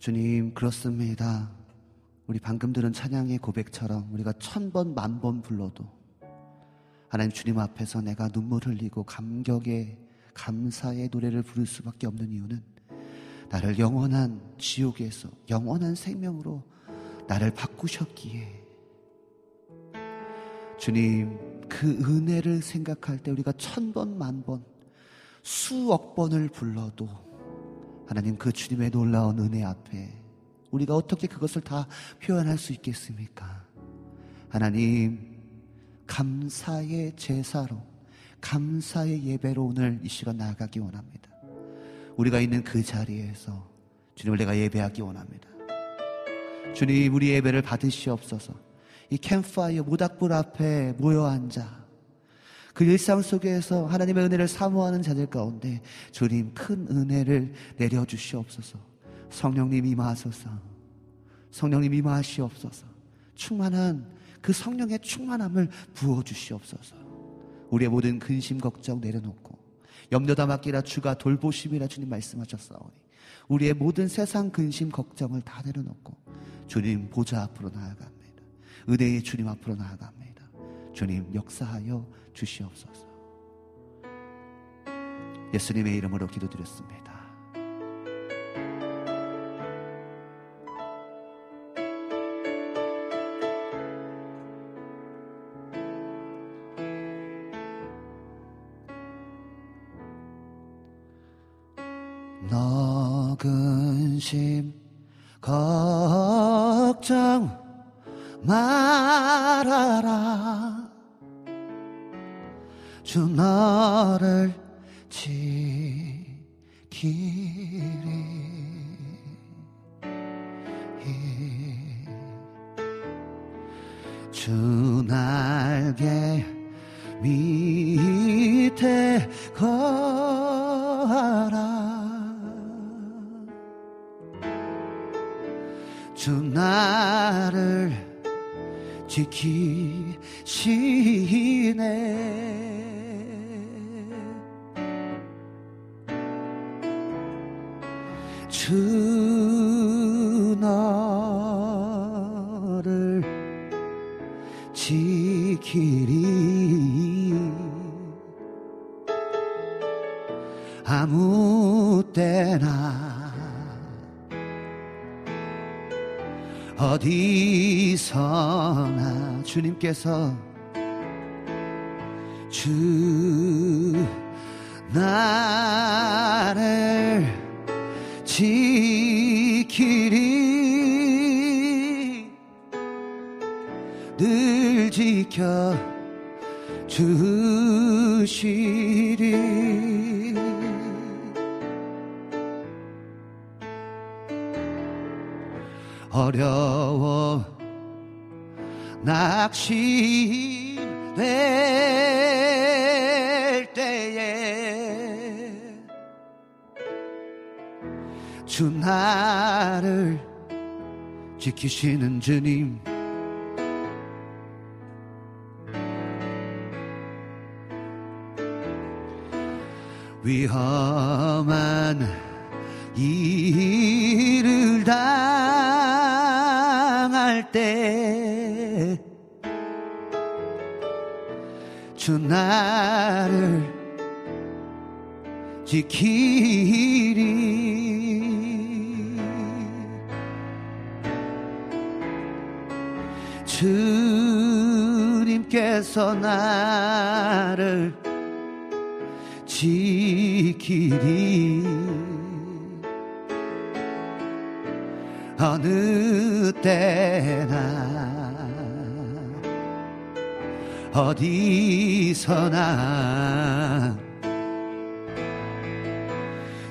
주님, 그렇습니다. 우리 방금 들은 찬양의 고백처럼 우리가 천 번, 만 번 불러도 하나님 주님 앞에서 내가 눈물 흘리고 감격의 감사의 노래를 부를 수밖에 없는 이유는 나를 영원한 지옥에서 영원한 생명으로 나를 바꾸셨기에 주님 그 은혜를 생각할 때 우리가 천 번, 만 번, 수억 번을 불러도 하나님 그 주님의 놀라운 은혜 앞에 우리가 어떻게 그것을 다 표현할 수 있겠습니까? 하나님, 감사의 제사로, 감사의 예배로 오늘 이 시간 나아가기 원합니다. 우리가 있는 그 자리에서 주님을 내가 예배하기 원합니다. 주님, 우리 예배를 받으시옵소서. 이 캠파이어 모닥불 앞에 모여 앉아 그 일상 속에서 하나님의 은혜를 사모하는 자들 가운데 주님 큰 은혜를 내려 주시옵소서. 성령님 임하소서. 성령님 임하시옵소서. 충만한 그 성령의 충만함을 부어 주시옵소서. 우리의 모든 근심 걱정 내려놓고 염려 다 맡기라 주가 돌보심이라 주님 말씀하셨사오니 우리의 모든 세상 근심 걱정을 다 내려놓고 주님 보좌 앞으로 나아갑니다. 은혜의 주님 앞으로 나아갑니다. 주님 역사하여 주시옵소서. 예수님의 이름으로 기도드렸습니다. 주님께서 될 때에 주 나를 지키시는 주님. 위험한 일을 당할 때 예수 나를 지키리. 주님께서 나를 지키리. 어느 때나 어디서나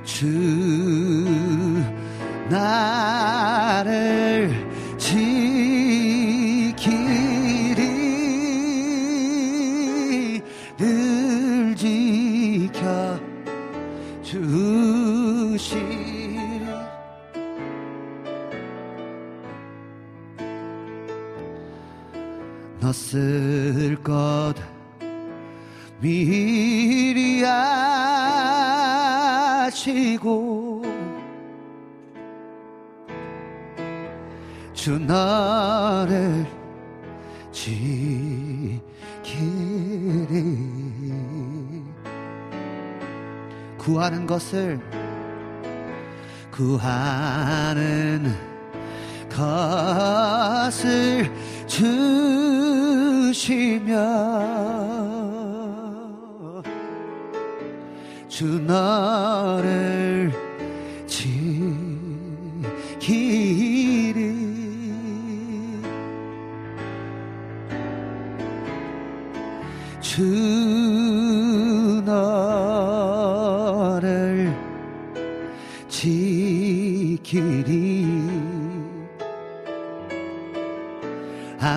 주 나를 너쓸것 미리 아시고 주 나를 지키리. 구하는 것을 구하는 것을 주시며 주 나를 지키리. 주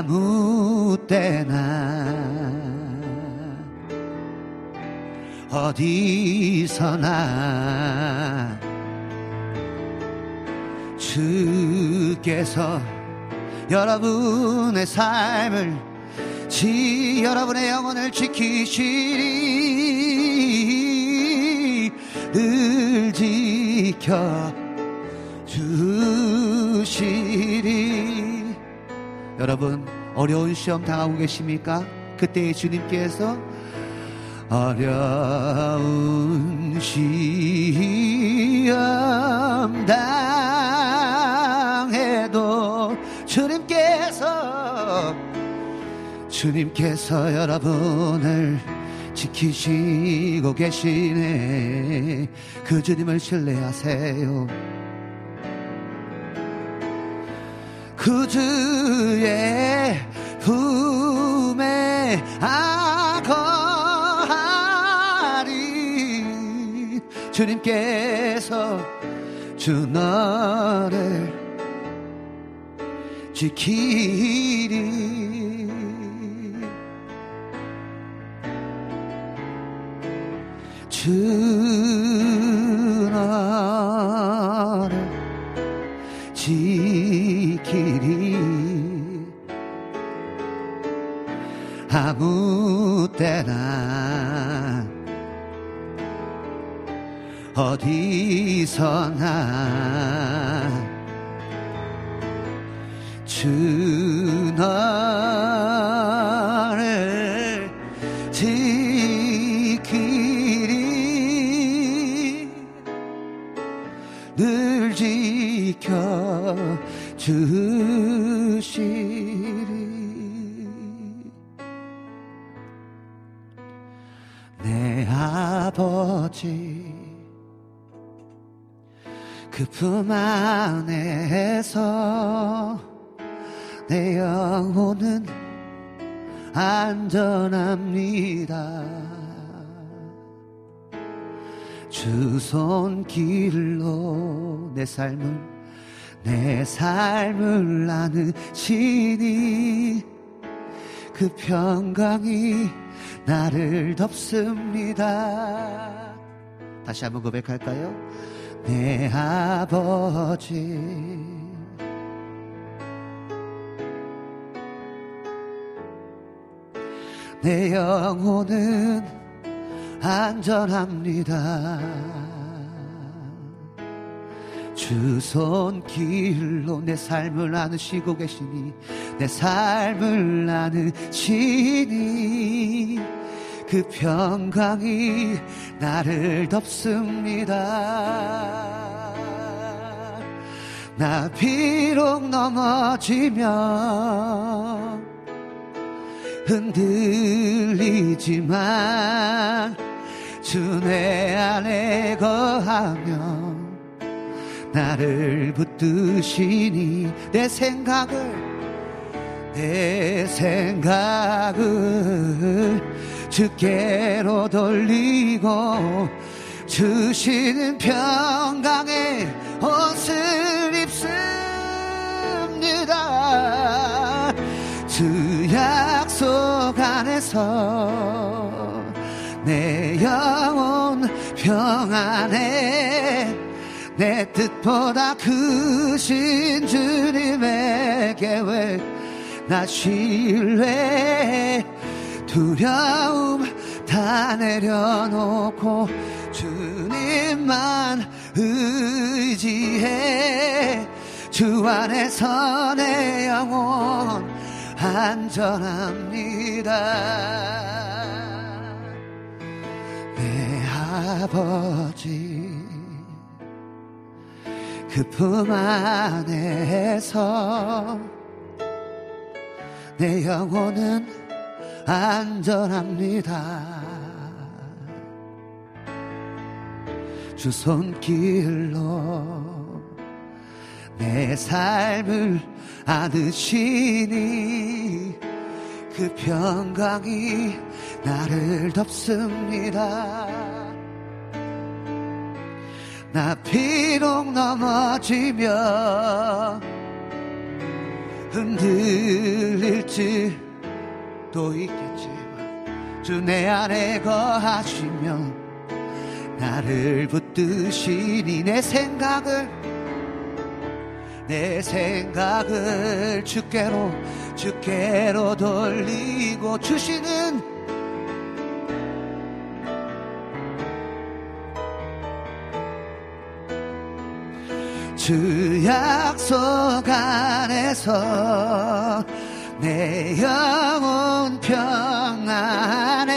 아무 때나 어디서나 주께서 여러분의 삶을 지 여러분의 영혼을 지키시리 늘 지켜 주시리. 여러분 어려운 시험 당하고 계십니까? 그때 주님께서 어려운 시험 당해도 주님께서 주님께서 여러분을 지키시고 계시네 그 주님을 신뢰하세요 그 주의 품에 아거하리. 주님께서 주 너를 지키리. 주 다시 한번 고백할까요? 내 아버지 내 영혼은 안전합니다. 주 손길로 내 삶을 나누시고 계시니 내 삶을 나누시니 그 평강이 나를 덮습니다. 나 비록 넘어지면 흔들리지만 주내 안에 거하며 나를 붙드시니 내 생각을 내 생각을 주께로 돌리고 주시는 평강의 옷을 입습니다. 주 약속 안에서 내 영혼 평안해 내 뜻보다 크신 주님의 계획 나 신뢰 두려움 다 내려놓고 주님만 의지해. 주 안에서 내 영혼 안전합니다. 내 아버지 그 품 안에서 내 영혼은 안전합니다. 주 손길로 내 삶을 안으시니 그 평강이 나를 덮습니다. 나 비록 넘어지며 흔들릴지 또 있겠지만 주 내 안에 거하시면 나를 붙드시니 내 생각을 내 생각을 주께로 주께로 돌리고 주시는 주 약속 안에서 내 영혼 평안해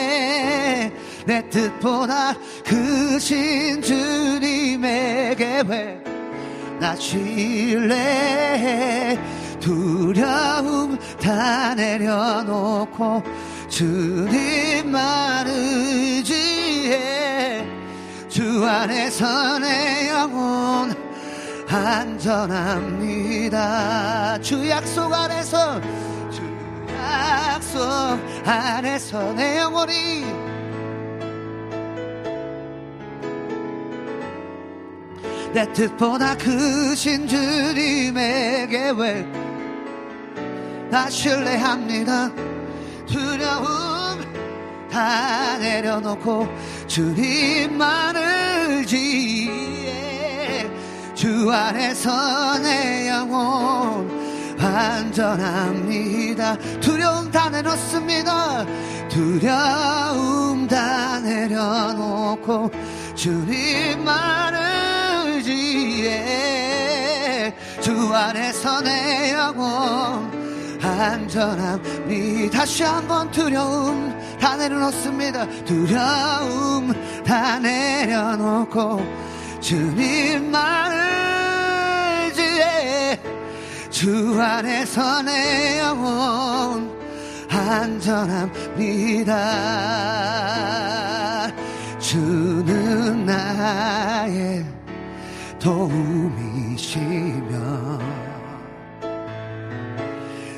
내 뜻보다 크신 주님의 계획 나 신뢰해 두려움 다 내려놓고 주님만 의지해 주 안에서 내 영혼 안전합니다. 주 약속 안에서 주 약속 안에서 내 영혼이 내 뜻보다 크신 주님의 계획 다 신뢰합니다. 두려움 다 내려놓고 주님만 의지해 주 안에서 내 영혼 안전합니다. 두려움 다 내놓습니다. 두려움 다 내려놓고 주님만 의지해 주 안에서 내 영혼 안전함이 다시 한번 두려움 다 내려놓습니다. 두려움 다 내려놓고 주님만 의지해 주 안에서 내 영혼 안전합니다. 주는 나의 도움이시며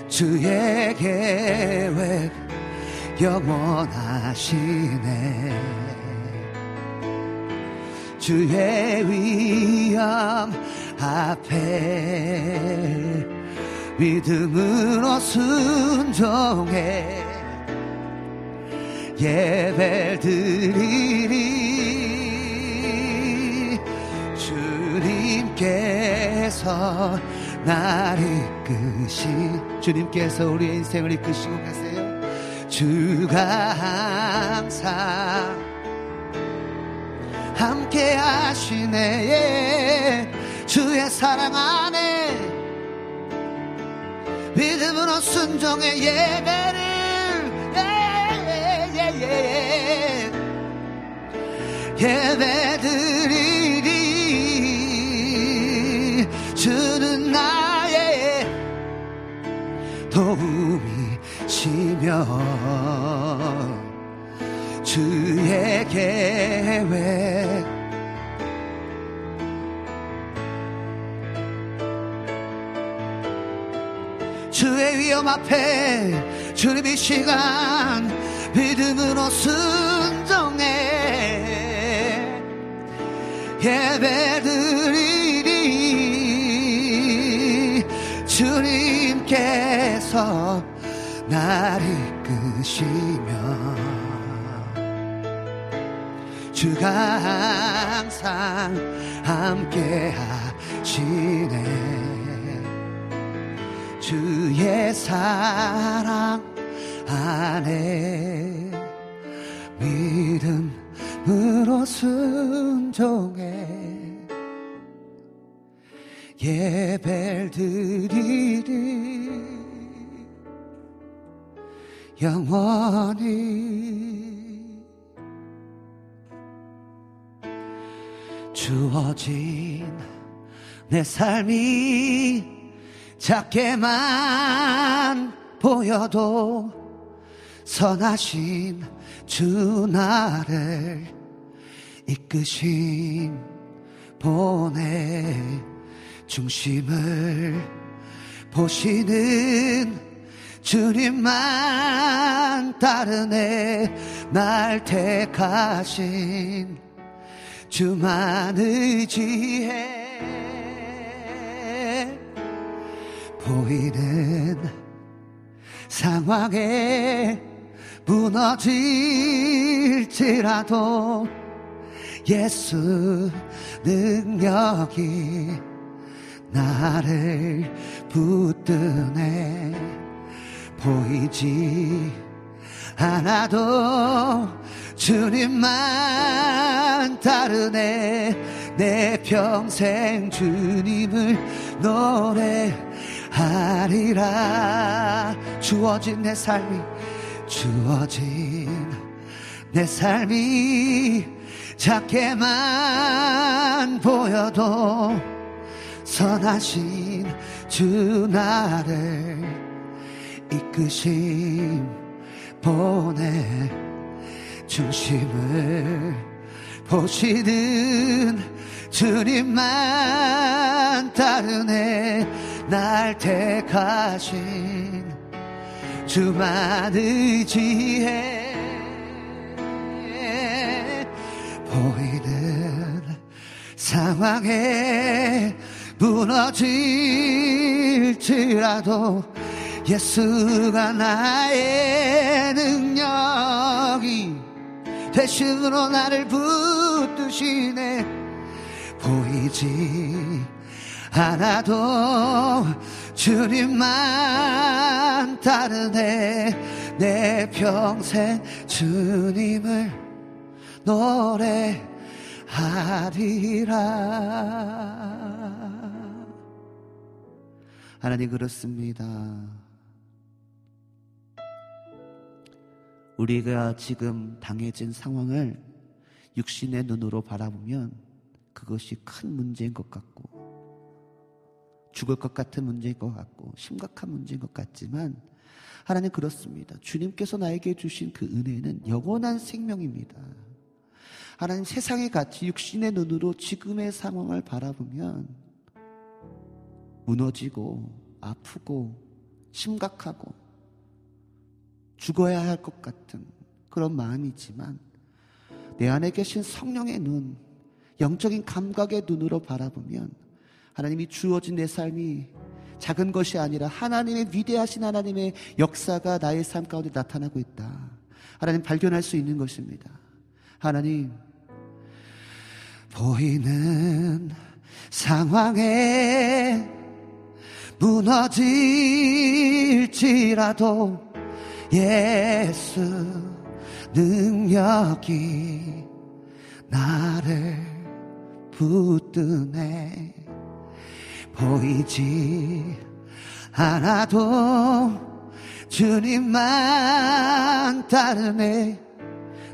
주의 계획 영원하시네 주의 위엄 앞에 믿음으로 순종해 예배 드리리 주님께서 날 이끄시 주님께서 우리의 인생을 이끄시고 계세요. 주가 항상 함께 하시네 주의 사랑 안에 믿음으로 순종의 예배를 예, 예, 예, 예배 드리리. 주는 나의 도움이시며 주의 계획 주의 위험 앞에 주님의 시간 믿음으로 순종해. 예배드리니 주님께서 날 이끄시며 주가 항상 함께 하시네 주의 사랑 안에 믿음으로 순종해 예배를 드리리 영원히 주어진 내 삶이 작게만 보여도 선하신 주 나를 이끄신 보내 중심을 보시는 주님만 따르네 날 택하신 주만 의지해 보이는 상황에 무너질지라도 예수 능력이 나를 붙드네. 보이지 않아도 주님만 따르네. 내 평생 주님을 노래 하리라. 주어진 내 삶이 주어진 내 삶이 작게만 보여도 선하신 주 나를 이끄심 보내 중심을 보시는 주님만 따르네 날 택하신 주만 의지해 보이는 상황에 무너질지라도 예수가 나의 능력이 대신으로 나를 붙드시네. 보이지 않아도 주님만 따르네. 내 평생 주님을 노래하리라. 하나님 그렇습니다. 우리가 지금 당해진 상황을 육신의 눈으로 바라보면 그것이 큰 문제인 것 같고 죽을 것 같은 문제인 것 같고 심각한 문제인 것 같지만 하나님 그렇습니다. 주님께서 나에게 주신 그 은혜는 영원한 생명입니다. 하나님 세상의 가치 육신의 눈으로 지금의 상황을 바라보면 무너지고 아프고 심각하고 죽어야 할 것 같은 그런 마음이지만 내 안에 계신 성령의 눈, 영적인 감각의 눈으로 바라보면 하나님이 주어진 내 삶이 작은 것이 아니라 하나님의 위대하신 하나님의 역사가 나의 삶 가운데 나타나고 있다. 하나님 발견할 수 있는 것입니다. 하나님, 보이는 상황에 무너질지라도 예수 능력이 나를 붙드네 보이지 않아도 주님만 따르네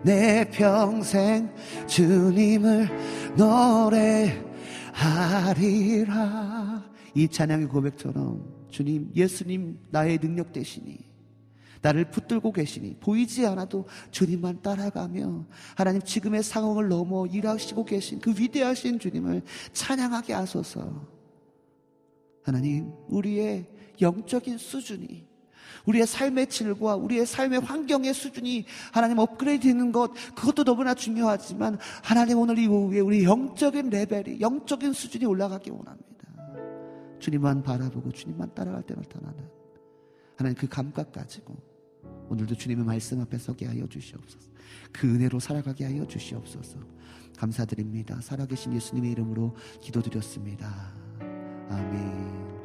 내 평생 주님을 노래하리라 이 찬양의 고백처럼 주님, 예수님 나의 능력 되시니 나를 붙들고 계시니 보이지 않아도 주님만 따라가며 하나님 지금의 상황을 넘어 일하시고 계신 그 위대하신 주님을 찬양하게 하소서. 하나님, 우리의 영적인 수준이 우리의 삶의 질과 우리의 삶의 환경의 수준이 하나님 업그레이드 되는 것, 그것도 너무나 중요하지만 하나님 오늘 이후에 우리 영적인 레벨이, 영적인 수준이 올라가기 원합니다. 주님만 바라보고 주님만 따라갈 때 나타나는 하나님 그 감각 가지고 오늘도 주님의 말씀 앞에 서게 하여 주시옵소서. 그 은혜로 살아가게 하여 주시옵소서. 감사드립니다. 살아계신 예수님의 이름으로 기도드렸습니다. 아멘.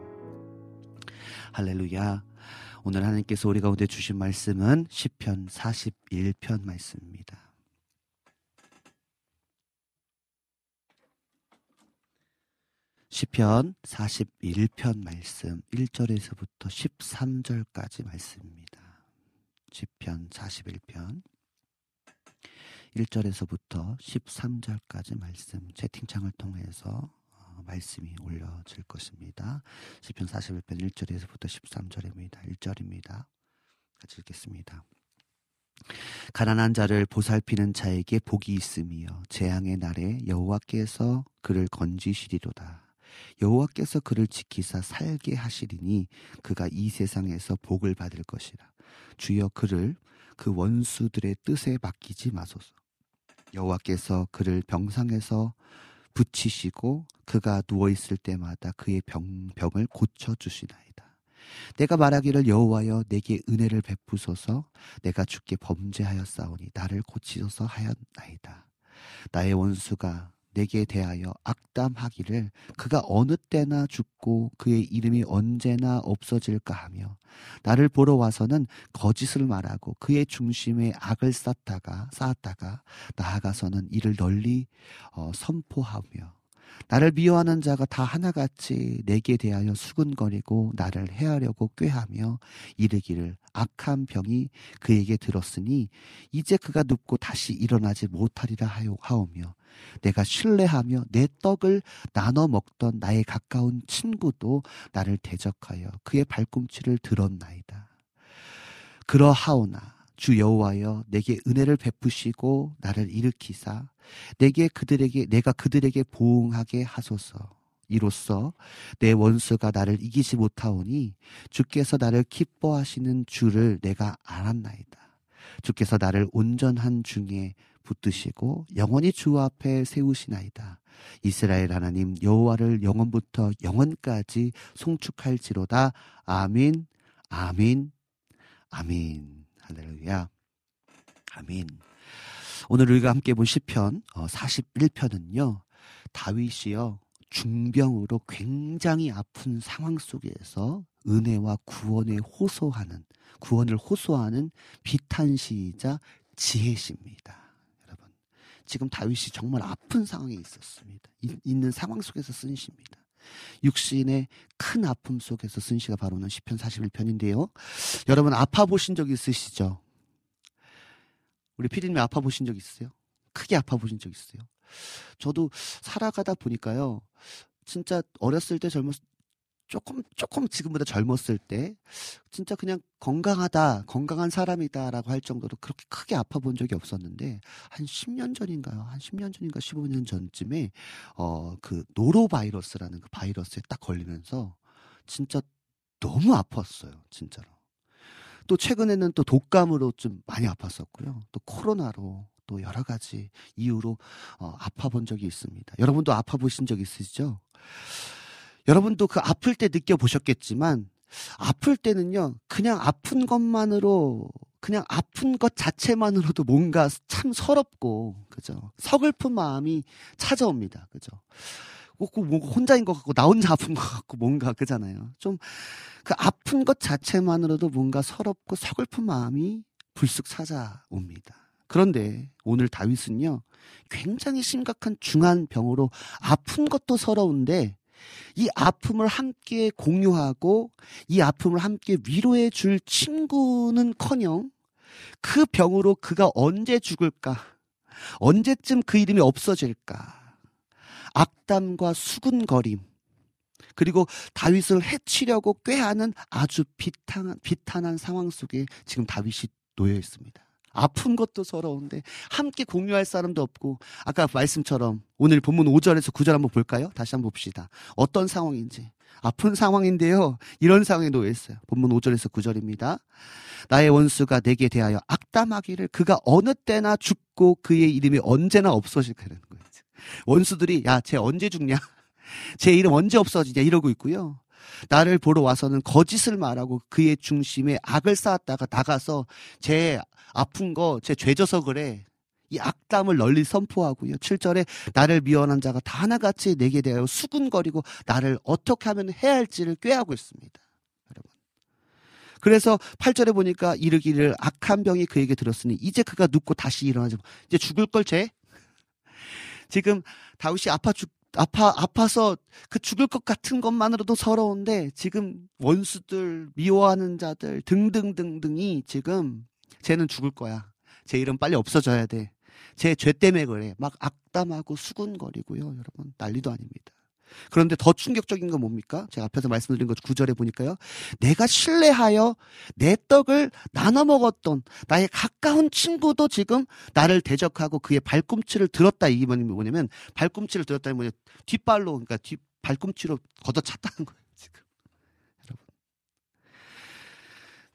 할렐루야. 오늘 하나님께서 우리 가운데 주신 말씀은 시편 41편 말씀입니다. 시편 41편 말씀 1절에서부터 13절까지 말씀입니다. 시편 41편 1절에서부터 13절까지 말씀 채팅창을 통해서 어, 말씀이 올려질 것입니다. 시편 41편 1절에서부터 13절입니다. 1절입니다. 같이 읽겠습니다. 가난한 자를 보살피는 자에게 복이 있으며 재앙의 날에 여호와께서 그를 건지시리로다. 여호와께서 그를 지키사 살게 하시리니 그가 이 세상에서 복을 받을 것이라. 주여 그를 그 원수들의 뜻에 맡기지 마소서. 여호와께서 그를 병상에서 붙이시고 그가 누워 있을 때마다 그의 병, 병을 고쳐 주시나이다. 내가 말하기를 여호와여 내게 은혜를 베푸소서 내가 주께 범죄하였사오니 나를 고치소서 하였나이다. 나의 원수가 내게 대하여 악담하기를 그가 어느 때나 죽고 그의 이름이 언제나 없어질까 하며 나를 보러 와서는 거짓을 말하고 그의 중심에 악을 쌓다가 쌓았다가 나아가서는 이를 널리 어, 선포하며 나를 미워하는 자가 다 하나같이 내게 대하여 수근거리고 나를 해하려고 꾀하며 이르기를 악한 병이 그에게 들었으니 이제 그가 눕고 다시 일어나지 못하리라 하오며 내가 신뢰하며 내 떡을 나눠 먹던 나의 가까운 친구도 나를 대적하여 그의 발꿈치를 들었나이다. 그러하오나 주 여호와여 내게 은혜를 베푸시고 나를 일으키사 내게 그들에게 내가 그들에게 보응하게 하소서. 이로써 내 원수가 나를 이기지 못하오니 주께서 나를 기뻐하시는 주를 내가 알았나이다. 주께서 나를 온전한 중에 붙드시고 영원히 주 앞에 세우시나이다. 이스라엘 하나님 여호와를 영원부터 영원까지 송축할지로다. 아민, 아민, 아민. 할렐루야. 아민. 오늘 우리가 함께 본 시편 41편은요. 어, 다윗이요. 중병으로 굉장히 아픈 상황 속에서 은혜와 구원에 호소하는 구원을 호소하는 비탄시이자 지혜시입니다. 여러분. 지금 다윗이 정말 아픈 상황에 있었습니다. 있는 상황 속에서 쓴 시입니다. 육신의 큰 아픔 속에서 쓴 시가 바로는 시편 41편인데요. 여러분 아파 보신 적 있으시죠? 우리 피디님 아파 보신 적 있으세요? 크게 아파 보신 적 있으세요? 저도 살아가다 보니까요. 진짜 어렸을 때 젊었 조금 조금 지금보다 젊었을 때 진짜 그냥 건강하다 건강한 사람이다라고 할 정도로 그렇게 크게 아파 본 적이 없었는데 한 10년 전인가요? 한 10년 전인가 15년 전쯤에 어 그 노로 바이러스라는 그 바이러스에 딱 걸리면서 진짜 너무 아팠어요 진짜로. 또 최근에는 또 독감으로 좀 많이 아팠었고요. 또 코로나로 또 여러 가지 이유로 어, 아파 본 적이 있습니다. 여러분도 아파 보신 적 있으시죠? 여러분도 그 아플 때 느껴보셨겠지만, 아플 때는요, 그냥 아픈 것만으로, 그냥 아픈 것 자체만으로도 뭔가 참 서럽고, 그죠? 서글픈 마음이 찾아옵니다. 그죠? 꼭 뭔가 혼자인 것 같고, 나 혼자 아픈 것 같고, 뭔가, 그잖아요. 좀, 그 아픈 것 자체만으로도 뭔가 서럽고 서글픈 마음이 불쑥 찾아옵니다. 그런데 오늘 다윗은요, 굉장히 심각한 중한 병으로 아픈 것도 서러운데 이 아픔을 함께 공유하고 이 아픔을 함께 위로해 줄 친구는 커녕 그 병으로 그가 언제 죽을까? 언제쯤 그 이름이 없어질까? 악담과 수군거림, 그리고 다윗을 해치려고 꾀하는 아주 비탄한, 비탄한 상황 속에 지금 다윗이 놓여 있습니다. 아픈 것도 서러운데 함께 공유할 사람도 없고 아까 말씀처럼 오늘 본문 5절에서 9절 한번 볼까요? 다시 한번 봅시다. 어떤 상황인지. 아픈 상황인데요. 이런 상황에 놓여 있어요. 본문 5절에서 9절입니다. 나의 원수가 내게 대하여 악담하기를 그가 어느 때나 죽고 그의 이름이 언제나 없어질까 이는 거예요. 원수들이 야, 쟤 언제 죽냐? 제 이름 언제 없어지냐 이러고 있고요. 나를 보러 와서는 거짓을 말하고 그의 중심에 악을 쌓았다가 나가서 제 아픈 거 제 죄져서 그래. 이 악담을 널리 선포하고요. 7절에 나를 미워하는 자가 다 하나같이 내게 대하여 수군거리고 나를 어떻게 하면 해야 할지를 꾀하고 있습니다. 여러분. 그래서 8절에 보니까 이르기를 악한 병이 그에게 들었으니 이제 그가 눕고 다시 일어나지 이제 죽을 걸 죄? 지금 다윗이 아파 죽 아파 아파서 그 죽을 것 같은 것만으로도 서러운데 지금 원수들 미워하는 자들 등등등등이 지금 쟤는 죽을 거야. 제 이름 빨리 없어져야 돼. 제죄 때문에 그래. 막 악담하고 수군거리고요. 여러분 난리도 아닙니다. 그런데 더 충격적인 건 뭡니까? 제가 앞에서 말씀드린 것 구절에 보니까요. 내가 신뢰하여 내 떡을 나눠 먹었던 나의 가까운 친구도 지금 나를 대적하고 그의 발꿈치를 들었다. 이게 뭐냐면 발꿈치를 들었다는 뒷발로 그러니까 뒷 발꿈치로 걷어찼다는 거예요. 지금 여러분.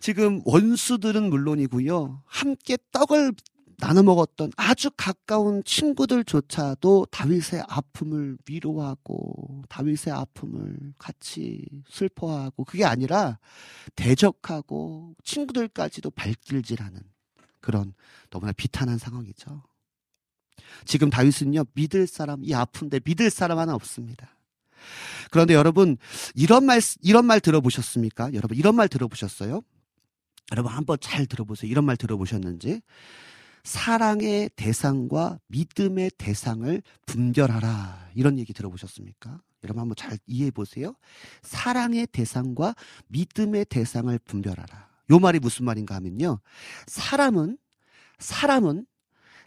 지금 원수들은 물론이고요. 함께 떡을 나눠 먹었던 아주 가까운 친구들조차도 다윗의 아픔을 위로하고 다윗의 아픔을 같이 슬퍼하고 그게 아니라 대적하고 친구들까지도 발길질하는 그런 너무나 비탄한 상황이죠. 지금 다윗은요 믿을 사람 이 아픈데 믿을 사람 하나 없습니다. 그런데 여러분 이런 말 이런 말 들어보셨습니까? 여러분 이런 말 들어보셨어요? 여러분 한번 잘 들어보세요. 이런 말 들어보셨는지 사랑의 대상과 믿음의 대상을 분별하라. 이런 얘기 들어보셨습니까? 여러분 한번 잘 이해해 보세요. 사랑의 대상과 믿음의 대상을 분별하라. 요 말이 무슨 말인가 하면요. 사람은, 사람은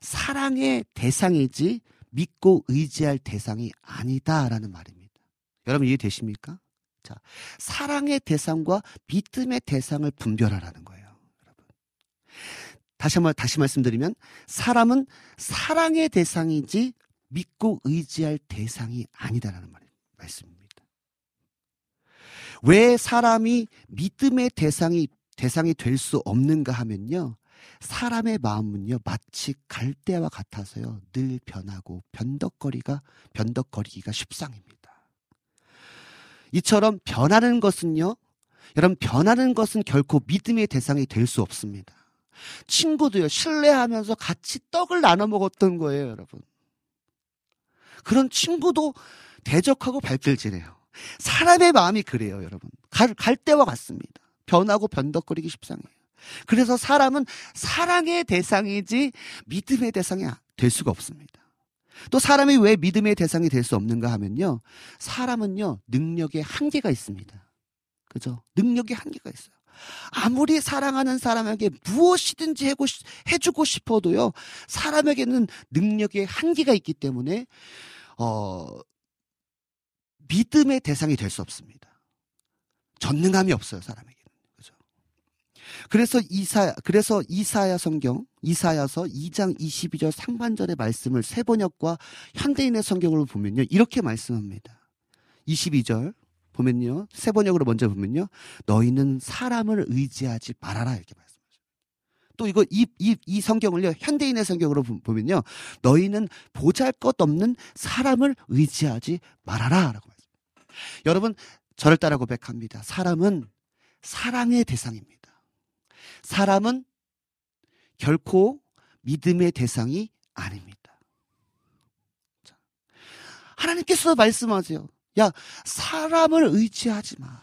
사랑의 대상이지 믿고 의지할 대상이 아니다라는 말입니다. 여러분 이해되십니까? 자, 사랑의 대상과 믿음의 대상을 분별하라는 거예요. 다시 한번 다시 말씀드리면 사람은 사랑의 대상이지 믿고 의지할 대상이 아니다라는 말 말씀입니다. 왜 사람이 믿음의 대상이 대상이 될 수 없는가 하면요. 사람의 마음은요 마치 갈대와 같아서요 늘 변하고 변덕거리가 변덕거리기가 십상입니다. 이처럼 변하는 것은요 여러분 변하는 것은 결코 믿음의 대상이 될 수 없습니다. 친구도요, 신뢰하면서 같이 떡을 나눠 먹었던 거예요, 여러분. 그런 친구도 대적하고 발길질해요. 사람의 마음이 그래요, 여러분. 갈, 갈 때와 같습니다. 변하고 변덕거리기 십상이에요. 그래서 사람은 사랑의 대상이지 믿음의 대상이 될 수가 없습니다. 또 사람이 왜 믿음의 대상이 될 수 없는가 하면요. 사람은요, 능력에 한계가 있습니다. 그죠? 능력에 한계가 있어요. 아무리 사랑하는 사람에게 무엇이든지 해주고 싶어도요, 사람에게는 능력의 한계가 있기 때문에, 어, 믿음의 대상이 될 수 없습니다. 전능함이 없어요, 사람에게는. 그죠? 그래서 이사, 그래서 이사야 성경, 이사야서 2장 22절 상반절의 말씀을 세번역과 현대인의 성경으로 보면요, 이렇게 말씀합니다. 22절, 보면요. 세 번역으로 먼저 보면요. 너희는 사람을 의지하지 말아라. 이렇게 말씀하셔요. 또 이거, 이, 이, 이 성경을요. 현대인의 성경으로 보면요. 너희는 보잘 것 없는 사람을 의지하지 말아라. 라고 말씀합니다. 여러분, 저를 따라 고백합니다. 사람은 사랑의 대상입니다. 사람은 결코 믿음의 대상이 아닙니다. 하나님께서 말씀하세요. 야, 사람을 의지하지 마.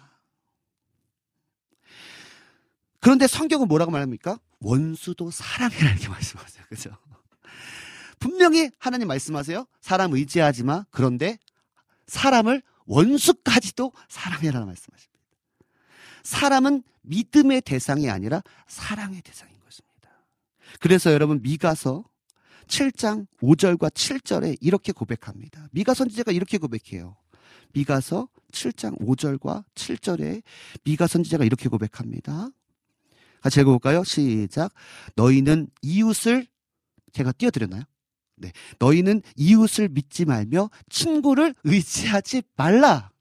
그런데 성경은 뭐라고 말합니까? 원수도 사랑해라 이렇게 말씀하세요. 그죠? 분명히 하나님 말씀하세요. 사람 의지하지 마. 그런데 사람을 원수까지도 사랑해라는 말씀하십니다. 사람은 믿음의 대상이 아니라 사랑의 대상인 것입니다. 그래서 여러분 미가서 7장 5절과 7절에 이렇게 고백합니다. 미가 선지자가 이렇게 고백해요. 미가서 7장 5절과 7절에 미가 선지자가 이렇게 고백합니다. 같이 읽어볼까요? 시작. 너희는 이웃을 제가 띄워드렸나요? 네. 너희는 이웃을 믿지 말며 친구를 의지하지 말라.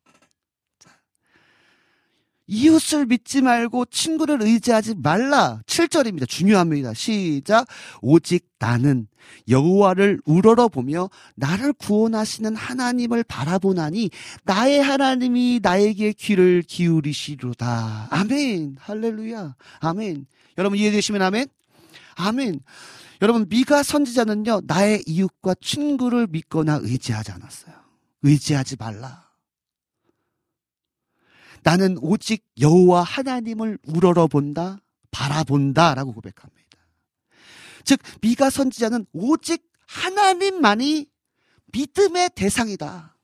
이웃을 믿지 말고 친구를 의지하지 말라. 7절입니다. 중요합니다. 시작. 오직 나는 여호와를 우러러 보며 나를 구원하시는 하나님을 바라보나니 나의 하나님이 나에게 귀를 기울이시로다. 아멘. 할렐루야. 아멘. 여러분 이해되시면 아멘. 아멘. 여러분 미가 선지자는요. 나의 이웃과 친구를 믿거나 의지하지 않았어요. 의지하지 말라. 나는 오직 여호와 하나님을 우러러 본다, 바라본다라고 고백합니다. 즉 미가 선지자는 오직 하나님만이 믿음의 대상이다.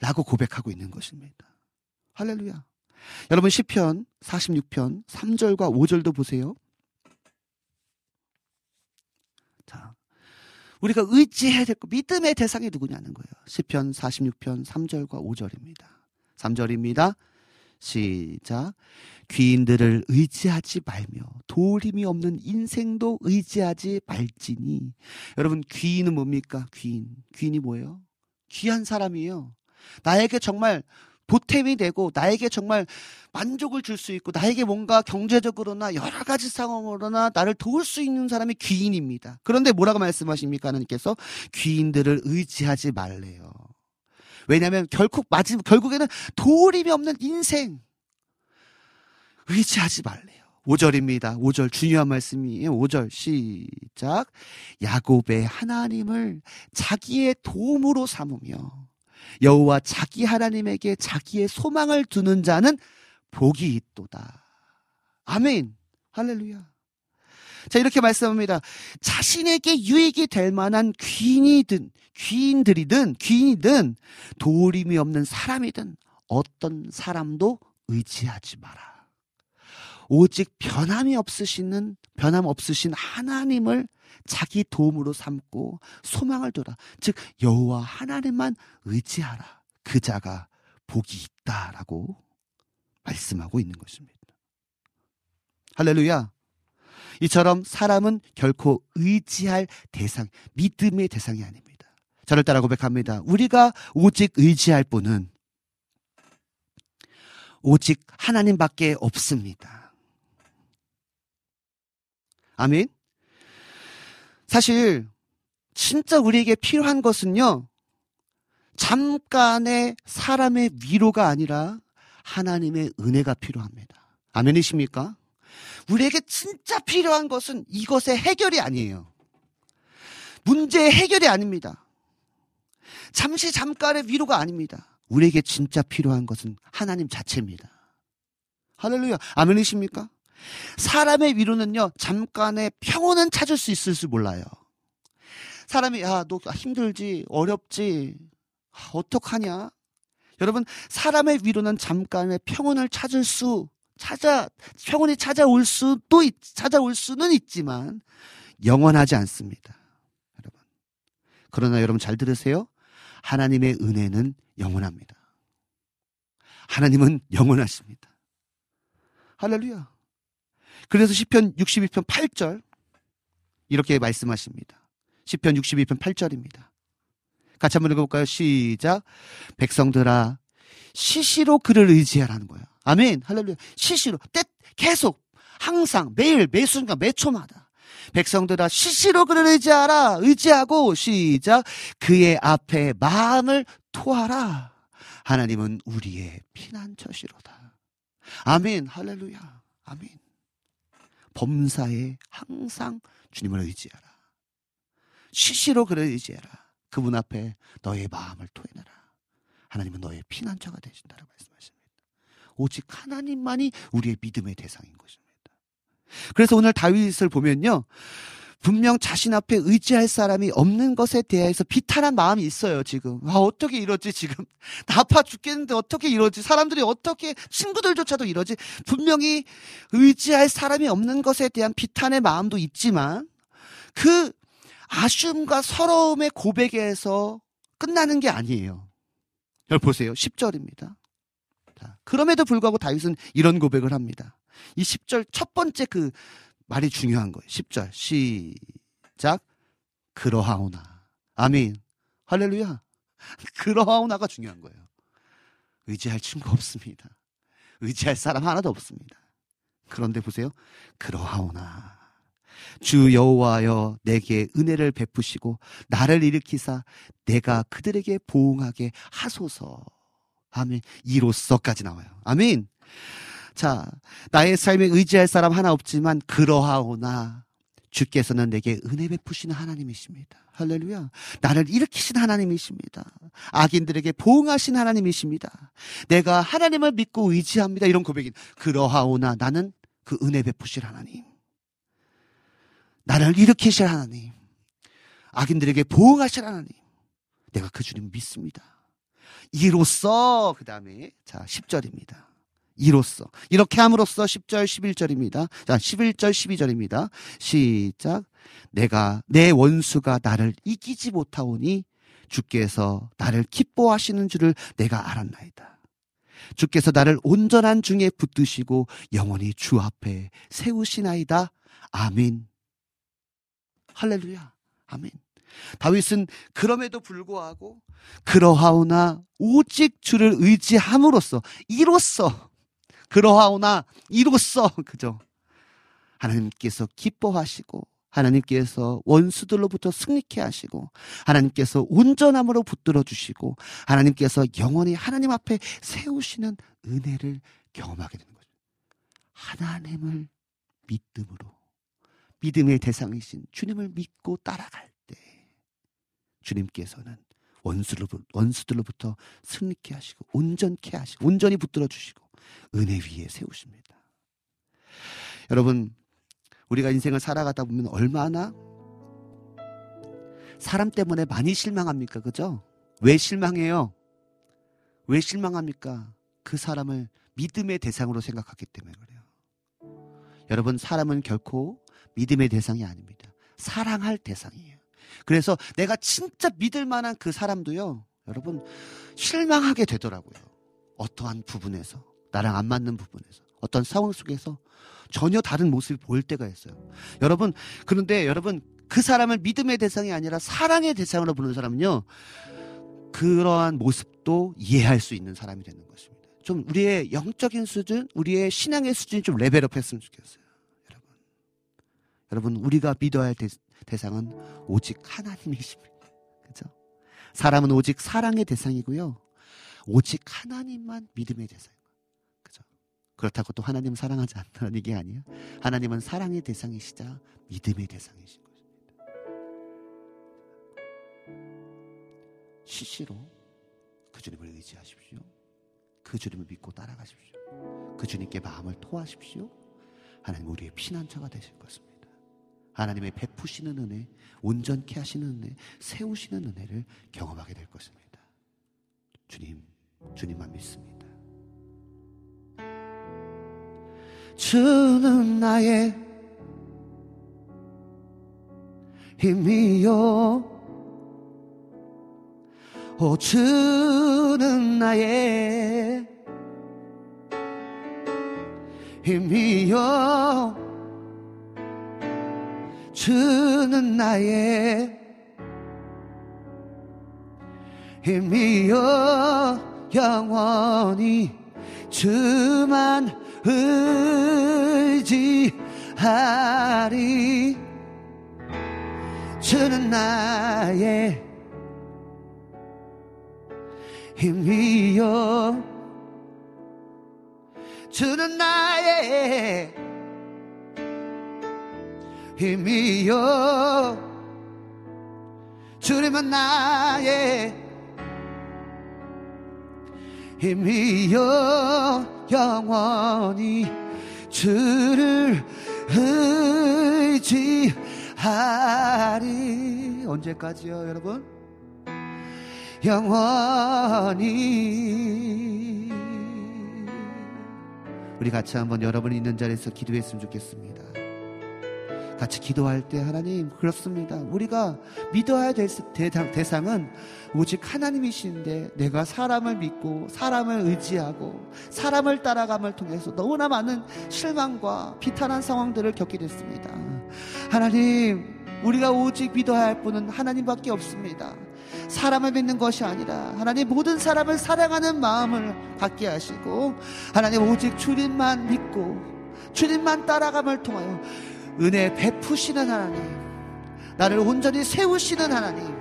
라고 고백하고 있는 것입니다. 할렐루야. 여러분 시편 46편 3절과 5절도 보세요. 자. 우리가 의지해야 될 거, 믿음의 대상이 누구냐는 거예요. 시편 46편 3절과 5절입니다. 3절입니다. 시작. 귀인들을 의지하지 말며 도림이 없는 인생도 의지하지 말지니. 여러분, 귀인은 뭡니까? 귀인. 귀인이 뭐예요? 귀한 사람이에요. 나에게 정말 보탬이 되고 나에게 정말 만족을 줄 수 있고 나에게 뭔가 경제적으로나 여러 가지 상황으로나 나를 도울 수 있는 사람이 귀인입니다. 그런데 뭐라고 말씀하십니까? 하나님께서 귀인들을 의지하지 말래요. 왜냐하면 결국 마지막 결국에는 도림이 없는 인생 의지하지 말래요. 5절입니다. 5절 중요한 말씀이에요. 5절 시작. 야곱의 하나님을 자기의 도움으로 삼으며 여호와 자기 하나님에게 자기의 소망을 두는 자는 복이 있도다. 아멘. 할렐루야. 자, 이렇게 말씀합니다. 자신에게 유익이 될 만한 귀인이든, 귀인들이든, 귀인이든, 도림이 없는 사람이든, 어떤 사람도 의지하지 마라. 오직 변함이 없으시는, 변함 없으신 하나님을 자기 도움으로 삼고 소망을 둬라. 즉, 여호와 하나님만 의지하라. 그 자가 복이 있다라고 말씀하고 있는 것입니다. 할렐루야. 이처럼 사람은 결코 의지할 대상, 믿음의 대상이 아닙니다. 저를 따라 고백합니다. 우리가 오직 의지할 분은 오직 하나님밖에 없습니다. 아멘. 사실 진짜 우리에게 필요한 것은요. 잠깐의 사람의 위로가 아니라 하나님의 은혜가 필요합니다. 아멘이십니까? 우리에게 진짜 필요한 것은 이것의 해결이 아니에요. 문제의 해결이 아닙니다. 잠시 잠깐의 위로가 아닙니다. 우리에게 진짜 필요한 것은 하나님 자체입니다. 할렐루야. 아멘이십니까? 사람의 위로는요, 잠깐의 평온은 찾을 수 있을지 몰라요. 사람이, 야, 너 힘들지, 어렵지, 아, 어떡하냐? 여러분, 사람의 위로는 잠깐의 평온을 찾을 수 찾아 평온이 찾아올 수도 있, 찾아올 수는 있지만 영원하지 않습니다. 여러분. 그러나 여러분 잘 들으세요. 하나님의 은혜는 영원합니다. 하나님은 영원하십니다. 할렐루야. 그래서 시편 62편 8절 이렇게 말씀하십니다. 시편 62편 8절입니다. 같이 한번 읽어볼까요? 시작. 백성들아 시시로 그를 의지하라는 거예요. 아멘. 할렐루야. 시시로. 때, 계속. 항상. 매일, 매 순간, 매 초마다. 백성들아, 시시로 그를 의지하라. 의지하고, 시작. 그의 앞에 마음을 토하라. 하나님은 우리의 피난처시로다. 아멘. 할렐루야. 아멘. 범사에 항상 주님을 의지하라. 시시로 그를 의지해라. 그분 앞에 너의 마음을 토해내라. 하나님은 너의 피난처가 되신다라고 말씀하십니다. 오직 하나님만이 우리의 믿음의 대상인 것입니다. 그래서 오늘 다윗을 보면요. 분명 자신 앞에 의지할 사람이 없는 것에 대해서 비탄한 마음이 있어요, 지금. 아, 어떻게 이러지, 지금. 나 아파 죽겠는데 어떻게 이러지? 사람들이 어떻게, 친구들조차도 이러지? 분명히 의지할 사람이 없는 것에 대한 비탄의 마음도 있지만, 그 아쉬움과 서러움의 고백에서 끝나는 게 아니에요. 여러분 보세요. 10절입니다. 자, 그럼에도 불구하고 다윗은 이런 고백을 합니다. 이 10절 첫 번째 그 말이 중요한 거예요. 10절 시작 그러하오나 아멘 할렐루야 그러하오나가 중요한 거예요. 의지할 친구 없습니다. 의지할 사람 하나도 없습니다. 그런데 보세요. 그러하오나 주 여호와여 내게 은혜를 베푸시고 나를 일으키사 내가 그들에게 보응하게 하소서. 아멘. 이로써까지 나와요. 아멘. 자, 나의 삶에 의지할 사람 하나 없지만 그러하오나 주께서는 내게 은혜 베푸시는 하나님이십니다. 할렐루야. 나를 일으키신 하나님이십니다. 악인들에게 보응하신 하나님이십니다. 내가 하나님을 믿고 의지합니다. 이런 고백이 그러하오나 나는 그 은혜 베푸실 하나님. 나를 일으키실 하나님. 악인들에게 보응하실 하나님. 내가 그 주님 믿습니다. 이로써 그 다음에 자 10절입니다. 이로써 이렇게 함으로써 10절 11절입니다. 자 11절 12절입니다. 시작 내가 내 원수가 나를 이기지 못하오니 주께서 나를 기뻐하시는 줄을 내가 알았나이다. 주께서 나를 온전한 중에 붙드시고 영원히 주 앞에 세우시나이다. 아멘. 할렐루야. 아멘. 다윗은 그럼에도 불구하고 그러하오나 오직 주를 의지함으로써 이로써 그러하오나 이로써 그죠 하나님께서 기뻐하시고 하나님께서 원수들로부터 승리케 하시고 하나님께서 온전함으로 붙들어 주시고 하나님께서 영원히 하나님 앞에 세우시는 은혜를 경험하게 되는 거죠. 하나님을 믿음으로 믿음의 대상이신 주님을 믿고 따라갈 때 주님께서는 원수들로부터, 승리케 하시고 온전케 하시고 온전히 붙들어 주시고 은혜 위에 세우십니다. 여러분 우리가 인생을 살아가다 보면 얼마나 사람 때문에 많이 실망합니까? 그죠? 왜 실망해요? 왜 실망합니까? 그 사람을 믿음의 대상으로 생각하기 때문에 그래요. 여러분, 사람은 결코 믿음의 대상이 아닙니다. 사랑할 대상이에요. 그래서 내가 진짜 믿을 만한 그 사람도요, 여러분, 실망하게 되더라고요. 어떠한 부분에서, 나랑 안 맞는 부분에서, 어떤 상황 속에서 전혀 다른 모습이 보일 때가 있어요. 여러분, 그런데 여러분, 그 사람을 믿음의 대상이 아니라 사랑의 대상으로 보는 사람은요, 그러한 모습도 이해할 수 있는 사람이 되는 것입니다. 좀 우리의 영적인 수준, 우리의 신앙의 수준이 좀 레벨업 했으면 좋겠어요. 여러분. 우리가 믿어야 할 대, 대상은 오직 하나님이십니다. 그죠? 사람은 오직 사랑의 대상이고요. 오직 하나님만 믿음의 대상. 그죠? 그렇다고 또 하나님 사랑하지 않다는 얘기 아니에요. 하나님은 사랑의 대상이시자 믿음의 대상이신 것입니다. 시시로 그 주님을 의지하십시오. 그 주님을 믿고 따라가십시오. 그 주님께 마음을 토하십시오. 하나님 우리의 피난처가 되실 것입니다. 하나님의 베푸시는 은혜, 온전케 하시는 은혜, 세우시는 은혜를 경험하게 될 것입니다. 주님, 주님만 믿습니다. 주는 나의 힘이요. 오, 주는 나의 힘이요. 주는 나의 힘이여 영원히 주만 의지하리. 주는 나의 힘이여 주는 나의 힘이여. 주님은 나의 힘이여. 영원히 주를 의지하리. 언제까지요 여러분? 영원히. 우리 같이 한번 여러분이 있는 자리에서 기도했으면 좋겠습니다 같이 기도할 때 하나님 그렇습니다. 우리가 믿어야 될 대상, 은 오직 하나님이신데 내가 사람을 믿고 사람을 의지하고 사람을 따라감을 통해서 너무나 많은 실망과 비탄한 상황들을 겪게 됐습니다. 하나님 우리가 오직 믿어야 할 분은 하나님밖에 없습니다. 사람을 믿는 것이 아니라 하나님 모든 사람을 사랑하는 마음을 갖게 하시고 하나님 오직 주님만 믿고 주님만 따라감을 통하여 은혜 베푸시는 하나님 나를 온전히 세우시는 하나님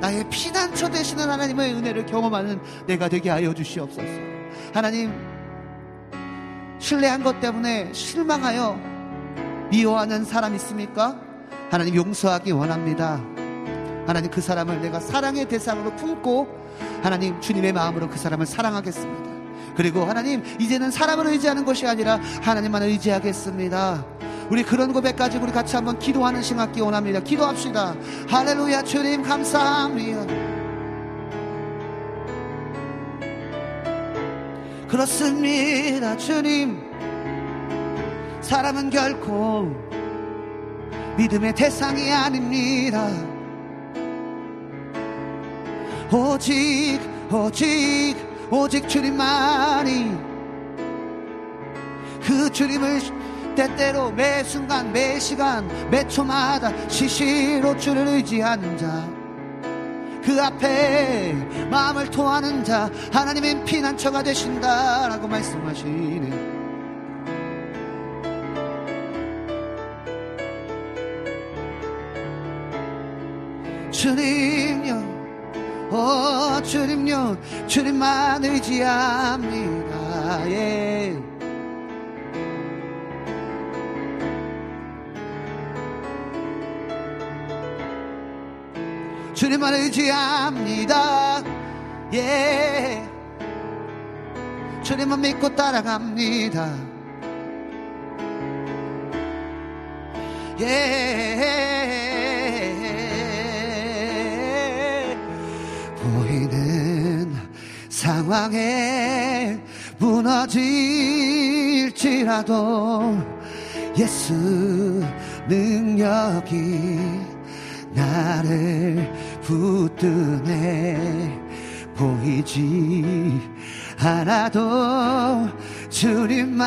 나의 피난처 되시는 하나님의 은혜를 경험하는 내가 되게 하여 주시옵소서 하나님 신뢰한 것 때문에 실망하여 미워하는 사람 있습니까? 하나님 용서하기 원합니다 하나님 그 사람을 내가 사랑의 대상으로 품고 하나님 주님의 마음으로 그 사람을 사랑하겠습니다. 그리고 하나님 이제는 사람을 의지하는 것이 아니라 하나님만 의지하겠습니다. 우리 그런 고백 가지고 우리 같이 한번 기도하는 시간 갖기 원합니다. 기도합시다. 할렐루야 주님 감사합니다. 그렇습니다 주님 사람은 결코 믿음의 대상이 아닙니다. 오직 오직 오직 주님만이 그 주님을 때때로 매 순간 매 시간 매 초마다 시시로 주를 의지하는 자 그 앞에 마음을 토하는 자 하나님의 피난처가 되신다라고 말씀하시네. 주님요 오 주님요 주님만 의지합니다. 예. 주님만 의지합니다. 예. 주님만 믿고 따라갑니다. 예 상황에 무너질지라도 예수 능력이 나를 붙드네. 보이지 않아도 주님만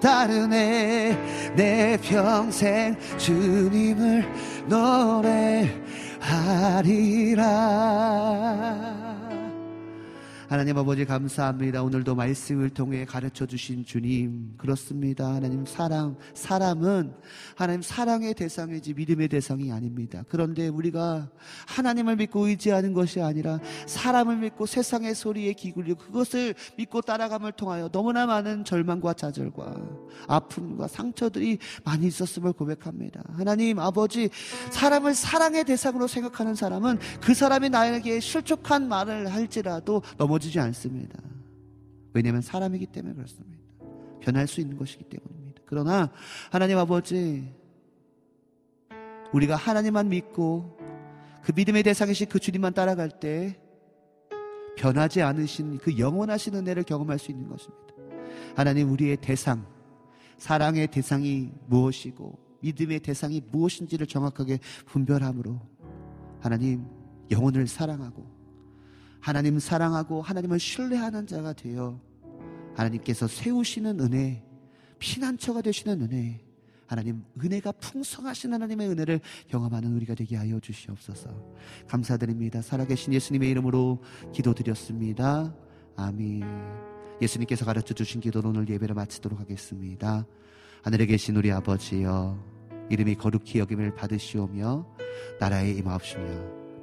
따르네. 내 평생 주님을 노래하리라 하나님 아버지 감사합니다. 오늘도 말씀을 통해 가르쳐 주신 주님. 그렇습니다. 하나님 사랑, 사람은 하나님 사랑의 대상이지 믿음의 대상이 아닙니다. 그런데 우리가 하나님을 믿고 의지하는 것이 아니라 사람을 믿고 세상의 소리에 기울이고 그것을 믿고 따라감을 통하여 너무나 많은 절망과 좌절과 아픔과 상처들이 많이 있었음을 고백합니다. 하나님 아버지 사람을 사랑의 대상으로 생각하는 사람은 그 사람이 나에게 실족한 말을 할지라도 너무 넘어지지 않습니다. 왜냐하면 사람이기 때문에 그렇습니다. 변할 수 있는 것이기 때문입니다. 그러나 하나님 아버지 우리가 하나님만 믿고 그 믿음의 대상이신 그 주님만 따라갈 때 변하지 않으신 그 영원하신 은혜를 경험할 수 있는 것입니다. 하나님 우리의 대상, 사랑의 대상이 무엇이고 믿음의 대상이 무엇인지를 정확하게 분별함으로 하나님 영혼을 사랑하고 하나님 사랑하고 하나님을 신뢰하는 자가 되어 하나님께서 세우시는 은혜, 피난처가 되시는 은혜, 하나님 은혜가 풍성하신 하나님의 은혜를 경험하는 우리가 되게 하여 주시옵소서. 감사드립니다. 살아계신 예수님의 이름으로 기도드렸습니다. 아멘. 예수님께서 가르쳐 주신 기도로 오늘 예배를 마치도록 하겠습니다. 하늘에 계신 우리 아버지여 이름이 거룩히 여김을 받으시오며 나라에 임하옵시며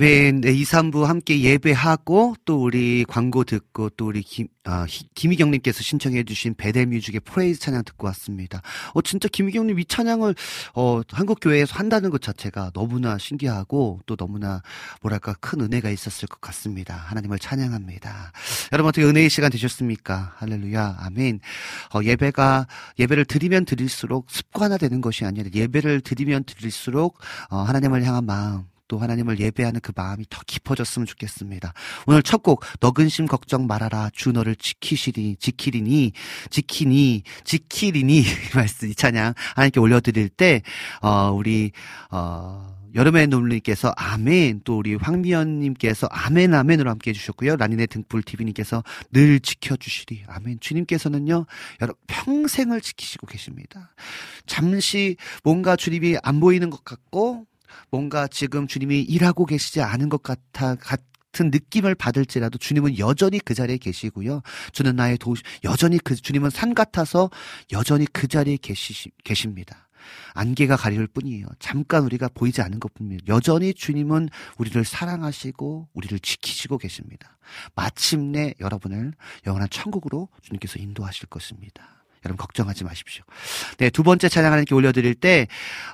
아멘. 네, 2, 3부 함께 예배하고 또 우리 광고 듣고 또 우리 김, 아, 희- 김희경님께서 신청해주신 Bethel Music의 Praise 찬양 듣고 왔습니다. 어, 진짜 김희경님 이 찬양을, 어, 한국교회에서 한다는 것 자체가 너무나 신기하고 또 너무나 뭐랄까 큰 은혜가 있었을 것 같습니다. 하나님을 찬양합니다. 여러분 어떻게 은혜의 시간 되셨습니까? 할렐루야. 아멘. 어, 예배가, 예배를 드리면 드릴수록 습관화되는 것이 아니라 예배를 드리면 드릴수록 어, 하나님을 향한 마음, 또 하나님을 예배하는 그 마음이 더 깊어졌으면 좋겠습니다. 오늘 첫 곡, 너 근심 걱정 말아라. 주 너를 지키시리, 지키리니, 지키니, 지키리니, 이 말씀, 이 찬양 하나님께 올려드릴 때, 어, 우리, 어, 여름의 눈물님께서 아멘, 또 우리 황미연님께서 아멘, 아멘으로 함께 해주셨고요. 라니네 등불 TV님께서 늘 지켜주시리. 아멘. 주님께서는요, 여러분, 평생을 지키시고 계십니다. 잠시 뭔가 주님이 안 보이는 것 같고, 뭔가 지금 주님이 일하고 계시지 않은 것 같아, 같은 느낌을 받을지라도 주님은 여전히 그 자리에 계시고요. 주는 나의 도, 여전히 그, 주님은 산 같아서 여전히 그 자리에 계시, 계십니다. 안개가 가릴 뿐이에요. 잠깐 우리가 보이지 않는 것 뿐입니다. 여전히 주님은 우리를 사랑하시고 우리를 지키시고 계십니다. 마침내 여러분을 영원한 천국으로 주님께서 인도하실 것입니다. 여러분 걱정하지 마십시오. 네, 두 번째 찬양 하나님께 올려드릴 때,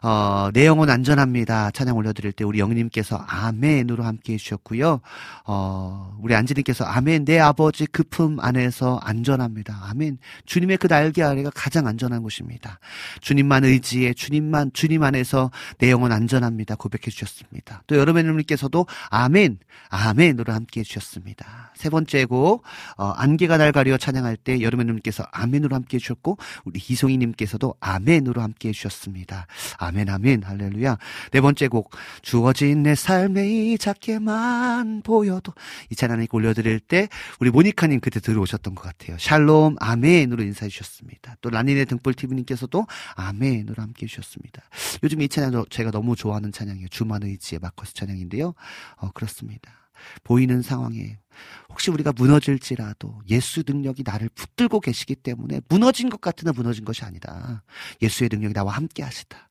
어, 내 영혼 안전합니다. 찬양 올려드릴 때 우리 영님께서 아멘으로 함께 해주셨고요. 어, 우리 안지님께서 아멘, 내 아버지 그 품 안에서 안전합니다. 아멘. 주님의 그 날개 아래가 가장 안전한 곳입니다. 주님만 의지해, 주님만, 주님 안에서 내 영혼 안전합니다. 고백해 주셨습니다. 또 여러분님께서도 아멘, 아멘으로 함께 해주셨습니다. 세 번째 곡, 어, 안개가 날 가려 찬양할 때 여러분님께서 아멘으로 함께 해주셨고, 우리 희송이님께서도 아멘으로 함께 해 주셨습니다. 아멘, 아멘, 할렐루야. 네 번째 곡, 주어진 내 삶의 작게만 보여도 이 찬양을 올려드릴 때 우리 모니카 님 그때 들어오셨던 것 같아요. 샬롬, 아멘으로 인사해 주셨습니다. 또 라니네 등불 TV님께서도 아멘으로 함께 해 주셨습니다. 요즘 이 찬양 제가 너무 좋아하는 찬양이에요. 주만 의지의 마커스 찬양인데요. 어, 그렇습니다. 보이는 상황에 혹시 우리가 무너질지라도 예수 능력이 나를 붙들고 계시기 때문에 무너진 것 같으나 무너진 것이 아니다. 예수의 능력이 나와 함께 하시다.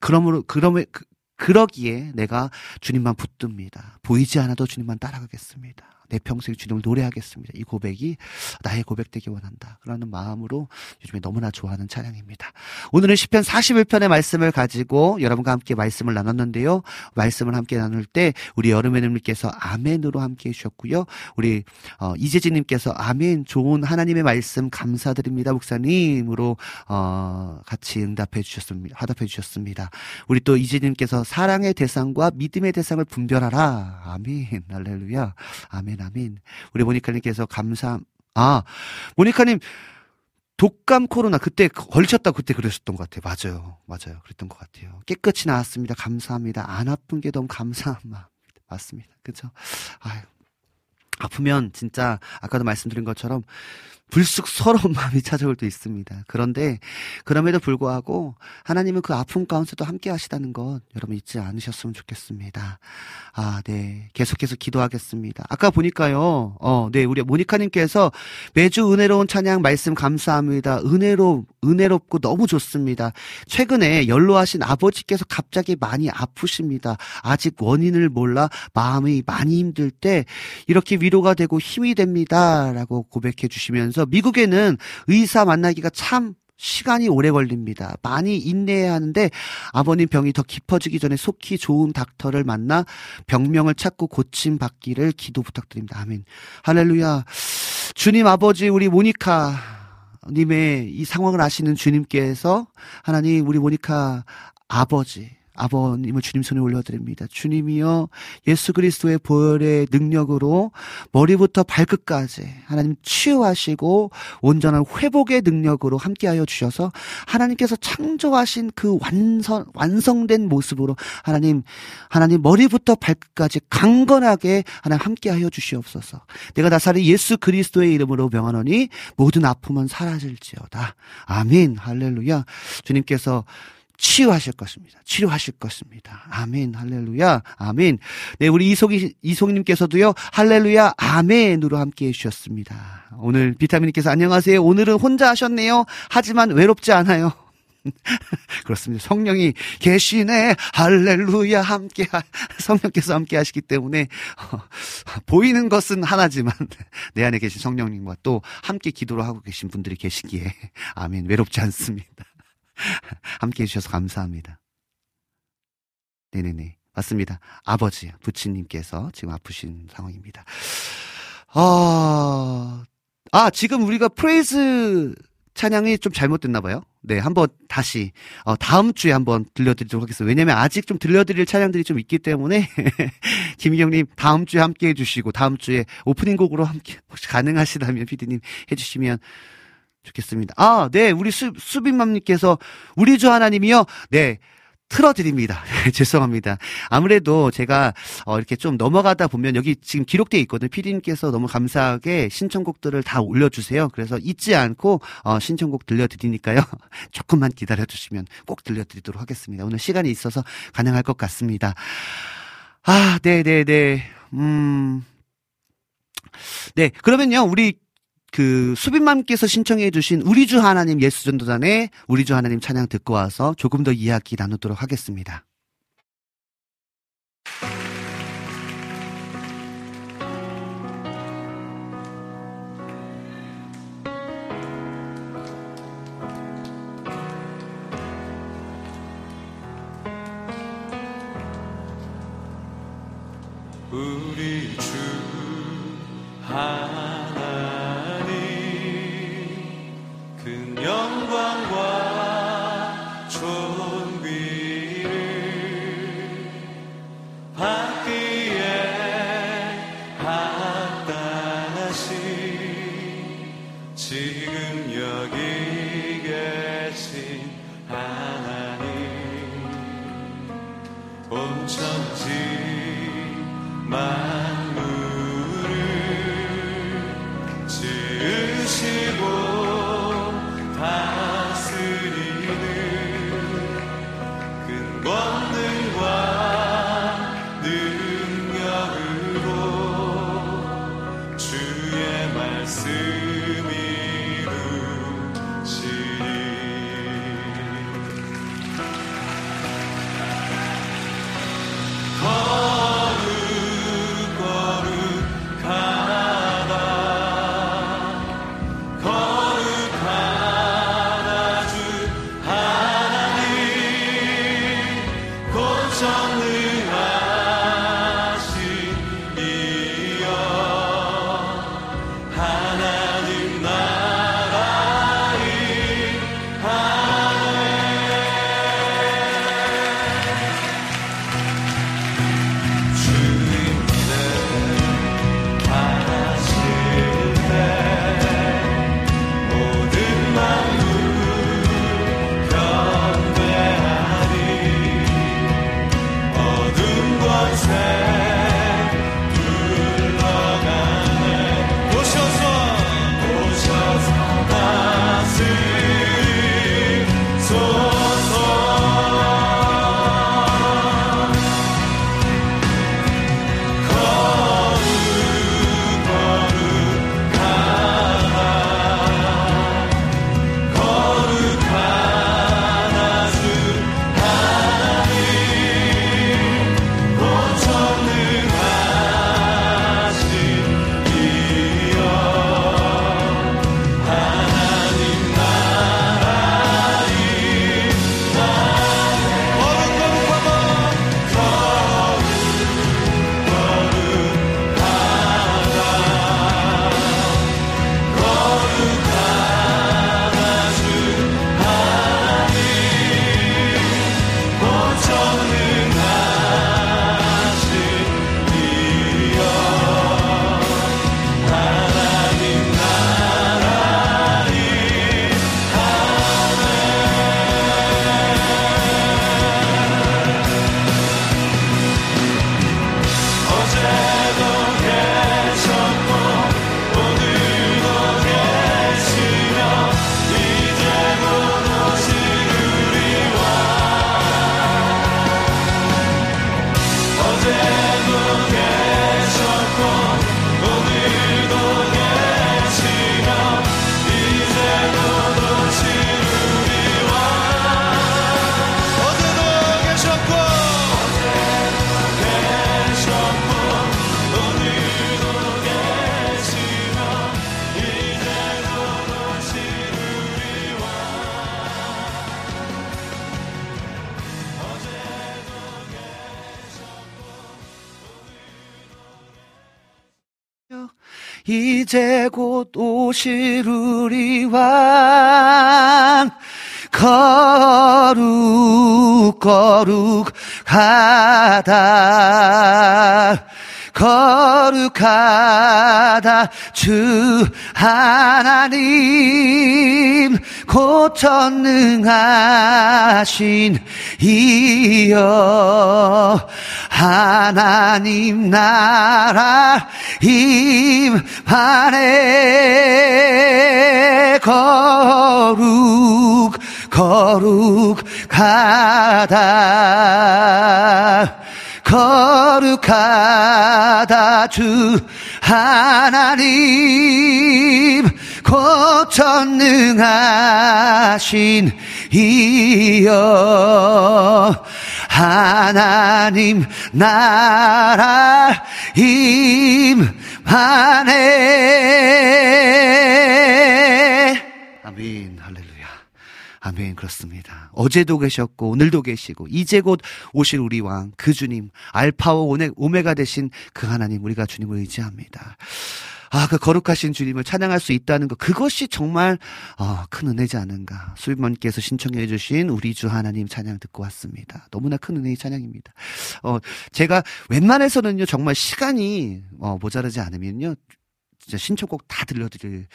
그러므로 그러면 그, 그러기에 내가 주님만 붙듭니다. 보이지 않아도 주님만 따라가겠습니다. 내 평생 주님을 노래하겠습니다. 이 고백이 나의 고백되기 원한다. 그러는 마음으로 요즘에 너무나 좋아하는 찬양입니다. 오늘은 시편 41편의 말씀을 가지고 여러분과 함께 말씀을 나눴는데요. 말씀을 함께 나눌 때 우리 여름애님께서 아멘으로 함께 해주셨고요. 우리 어, 이재진님께서 아멘 좋은 하나님의 말씀 감사드립니다 목사님으로 어, 같이 응답해 주셨습니다. 화답해 주셨습니다. 우리 또 이재진님께서 사랑의 대상과 믿음의 대상을 분별하라. 아멘 할렐루야. 아멘 아멘. 우리 모니카님께서 감사 아 모니카님 독감 코로나 그때 걸쳤다 그때 그러셨던 것 같아요. 맞아요. 맞아요. 그랬던 것 같아요. 깨끗이 나았습니다. 감사합니다. 안 아픈 게 너무 감사한 마음. 맞습니다. 그죠? 아유. 아프면 진짜 아까도 말씀드린 것처럼 불쑥 서러운 마음이 찾아올 때 있습니다. 그런데 그럼에도 불구하고 하나님은 그 아픔 가운데도 함께 하시다는 것 여러분 잊지 않으셨으면 좋겠습니다. 아, 네. 계속해서 기도하겠습니다. 아까 보니까요. 어, 네. 우리 모니카 님께서 매주 은혜로운 찬양 말씀 감사합니다. 은혜로 은혜롭고 너무 좋습니다. 최근에 연로하신 아버지께서 갑자기 많이 아프십니다. 아직 원인을 몰라 마음이 많이 힘들 때 이렇게 위로가 되고 힘이 됩니다라고 고백해 주시면서 그래서 미국에는 의사 만나기가 참 시간이 오래 걸립니다. 많이 인내해야 하는데 아버님 병이 더 깊어지기 전에 속히 좋은 닥터를 만나 병명을 찾고 고침 받기를 기도 부탁드립니다. 아멘. 할렐루야. 주님 아버지 우리 모니카 님의 이 상황을 아시는 주님께서 하나님 우리 모니카 아버지 아버님을 주님 손에 올려드립니다. 주님이여 예수 그리스도의 보혈의 능력으로 머리부터 발끝까지 하나님 치유하시고 온전한 회복의 능력으로 함께하여 주셔서 하나님께서 창조하신 그 완성 완성된 모습으로 하나님 하나님 머리부터 발끝까지 강건하게 하나님 함께하여 주시옵소서. 내가 나사리 예수 그리스도의 이름으로 명하노니 모든 아픔은 사라질지어다. 아멘. 할렐루야. 주님께서 치유하실 것입니다. 치료하실 것입니다. 아멘, 할렐루야, 아멘. 네, 우리 이송이, 이송님께서도요, 할렐루야, 아멘으로 함께 해주셨습니다. 오늘 비타민님께서 안녕하세요. 오늘은 혼자 하셨네요. 하지만 외롭지 않아요. 그렇습니다. 성령이 계시네. 할렐루야 함께 성령께서 함께 하시기 때문에 어, 보이는 것은 하나지만 내 안에 계신 성령님과 또 함께 기도를 하고 계신 분들이 계시기에 아멘. 외롭지 않습니다. 함께 해주셔서 감사합니다. 네네네. 맞습니다. 아버지, 부친님께서 지금 아프신 상황입니다. 아, 아, 지금 우리가 Praise 찬양이 좀 잘못됐나 봐요. 네, 한번 다시 어, 다음 주에 한번 들려드리도록 하겠습니다. 왜냐면 아직 좀 들려드릴 찬양들이 좀 있기 때문에 김희경님 다음 주에 함께 해주시고 다음 주에 오프닝 곡으로 함께 혹시 가능하시다면 피디님 해주시면 좋겠습니다. 아, 네, 우리 수, 수빈맘님께서 우리 주 하나님이요. 네. 틀어드립니다. 죄송합니다. 아무래도 제가 어, 이렇게 좀 넘어가다 보면 여기 지금 기록되어 있거든요. 피디님께서 너무 감사하게 신청곡들을 다 올려주세요. 그래서 잊지 않고 어, 신청곡 들려드리니까요. 조금만 기다려주시면 꼭 들려드리도록 하겠습니다. 오늘 시간이 있어서 가능할 것 같습니다. 아, 네네네. 네, 네. 음. 네, 그러면요, 우리 그 수빈맘께서 신청해 주신 우리 주 하나님 예수 전도단의 우리 주 하나님 찬양 듣고 와서 조금 더 이야기 나누도록 하겠습니다. 우리 주 하나님 주 하나님 곧 전능하신 이여 하나님 나라 임하네 거룩 거룩하다. 거룩하다 주 하나님 곧 전능하신 이여. 하나님 나라 임하네 아멘. 할렐루야. 아멘. 그렇습니다 어제도 계셨고 오늘도 계시고 이제 곧 오실 우리 왕 그 주님 알파와 오메, 오메가 되신 그 하나님 우리가 주님을 의지합니다 아, 그 거룩하신 주님을 찬양할 수 있다는 것, 그것이 정말, 어, 큰 은혜지 않은가. 수입먼께서 신청해 주신 우리 주 하나님 찬양 듣고 왔습니다. 너무나 큰 은혜의 찬양입니다. 어, 제가 웬만해서는요, 정말 시간이, 어, 모자르지 않으면요, 진짜 신청곡 다 들려드릴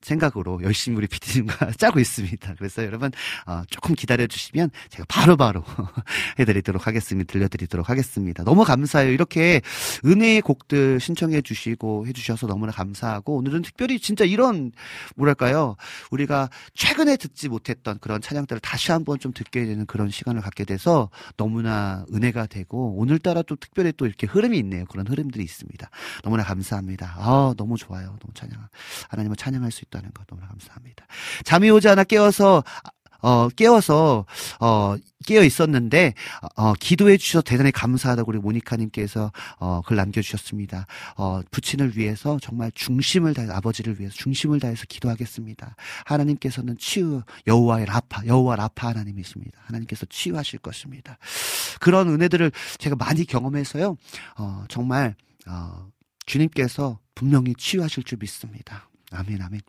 생각으로 열심히 우리 PD님과 짜고 있습니다. 그래서 여러분 어, 조금 기다려 주시면 제가 바로 바로 해드리도록 하겠습니다. 들려드리도록 하겠습니다. 너무 감사해요. 이렇게 은혜의 곡들 신청해 주시고 해주셔서 너무나 감사하고 오늘은 특별히 진짜 이런 뭐랄까요 우리가 최근에 듣지 못했던 그런 찬양들을 다시 한번 좀 듣게 되는 그런 시간을 갖게 돼서 너무나 은혜가 되고 오늘따라 또 특별히 또 이렇게 흐름이 있네요. 그런 흐름들이 있습니다. 너무나 감사합니다. 아 너무 좋아 요. 너무 찬양 하나님을 찬양할 수 있다는 것 너무나 감사합니다. 잠이 오지 않아 깨어서 어, 깨워서, 어, 깨어 있었는데, 어, 기도해 주셔서 대단히 감사하다고 우리 모니카님께서, 어, 글 남겨주셨습니다. 어, 부친을 위해서 정말 중심을 다해, 아버지를 위해서 중심을 다해서 기도하겠습니다. 하나님께서는 치유, 여호와의 라파, 여호와 라파 하나님이십니다. 하나님께서 치유하실 것입니다. 그런 은혜들을 제가 많이 경험해서요, 어, 정말, 어, 주님께서 분명히 치유하실 줄 믿습니다. 아멘, 아멘.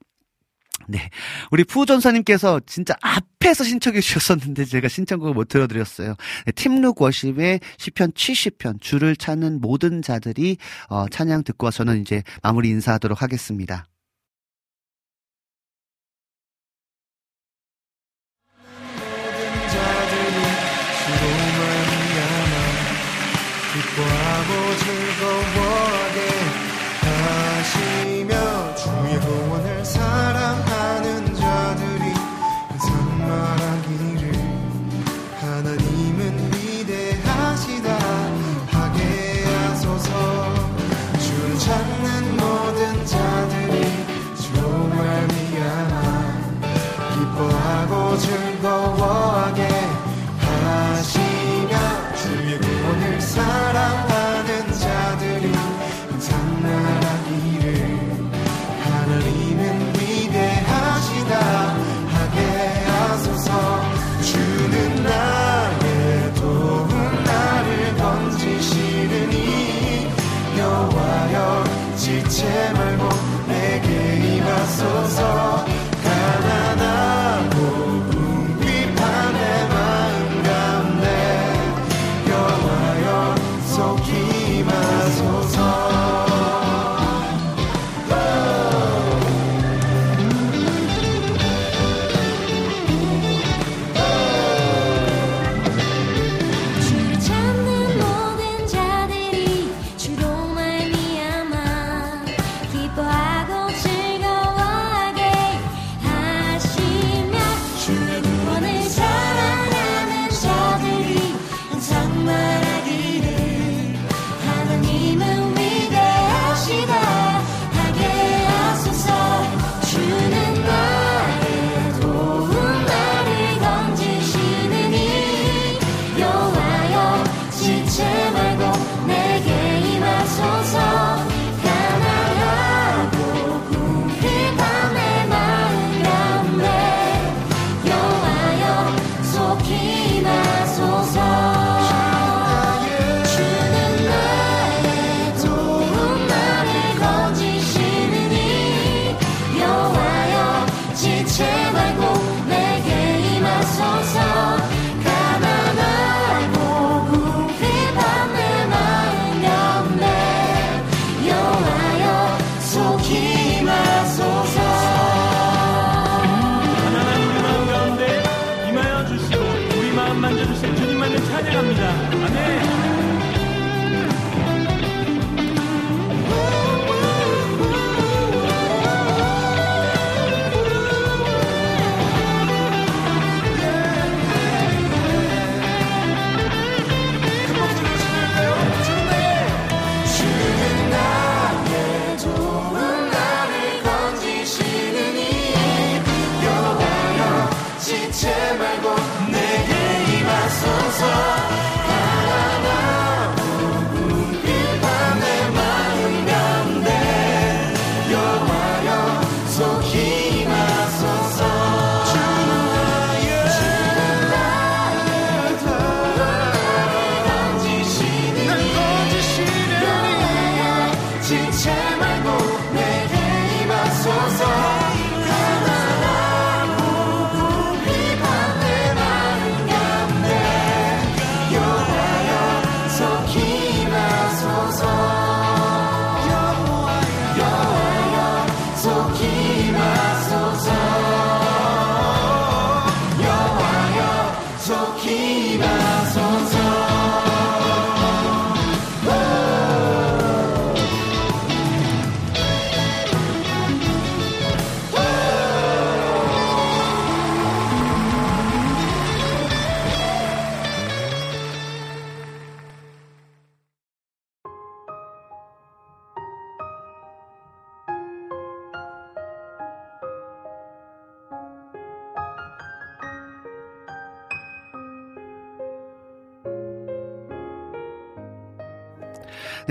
네. 우리 푸전사님께서 진짜 앞에서 신청해 주셨었는데 제가 신청곡을 못 들어드렸어요. 네, 팀룩 워십의 시편 70편, 주를 찾는 모든 자들이 어, 찬양 듣고 와 저는 이제 마무리 인사하도록 하겠습니다. 내게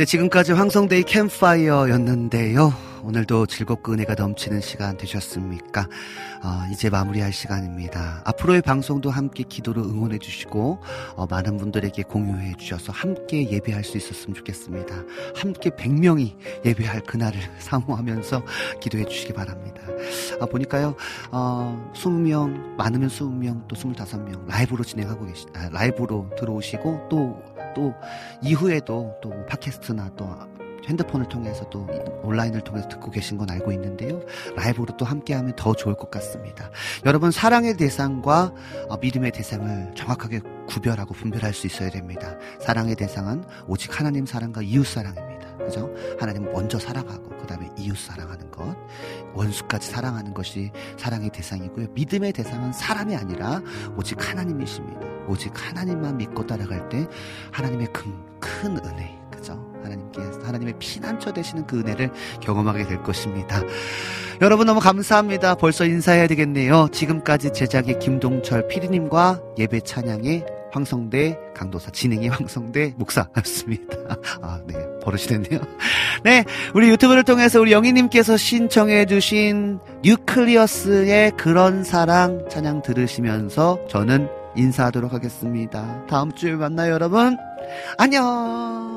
네, 지금까지 황성대의 캠파이어였는데요. 오늘도 즐겁고 은혜가 넘치는 시간 되셨습니까? 어, 이제 마무리할 시간입니다. 앞으로의 방송도 함께 기도로 응원해 주시고 어, 많은 분들에게 공유해 주셔서 함께 예배할 수 있었으면 좋겠습니다. 함께 100명이 예배할 그날을 사모하면서 기도해 주시기 바랍니다. 어, 보니까요, 어, 20명, 많으면 20명, 또 25명 라이브로 진행하고 계시, 아, 라이브로 들어오시고 또, 또 이후에도 또 팟캐스트나 또 핸드폰을 통해서 또 온라인을 통해서 듣고 계신 건 알고 있는데요. 라이브로 또 함께하면 더 좋을 것 같습니다. 여러분 사랑의 대상과 어, 믿음의 대상을 정확하게 구별하고 분별할 수 있어야 됩니다. 사랑의 대상은 오직 하나님 사랑과 이웃 사랑입니다. 그죠? 하나님 먼저 사랑하고 그 다음에 이웃 사랑하는 것, 원수까지 사랑하는 것이 사랑의 대상이고요. 믿음의 대상은 사람이 아니라 오직 하나님이십니다. 오직 하나님만 믿고 따라갈 때 하나님의 큰, 큰 은혜, 그죠? 하나님께 하나님의 피난처 되시는 그 은혜를 경험하게 될 것입니다. 여러분 너무 감사합니다. 벌써 인사해야 되겠네요. 지금까지 제작의 김동철 피디님과 예배 찬양의 황성대 강도사 진행의 황성대 목사였습니다. 아, 네. 버릇이 됐네요. 네. 우리 유튜브를 통해서 우리 영희님께서 신청해주신 뉴클리어스의 그런 사랑 찬양 들으시면서 저는 인사하도록 하겠습니다. 다음 주에 만나요, 여러분. 안녕!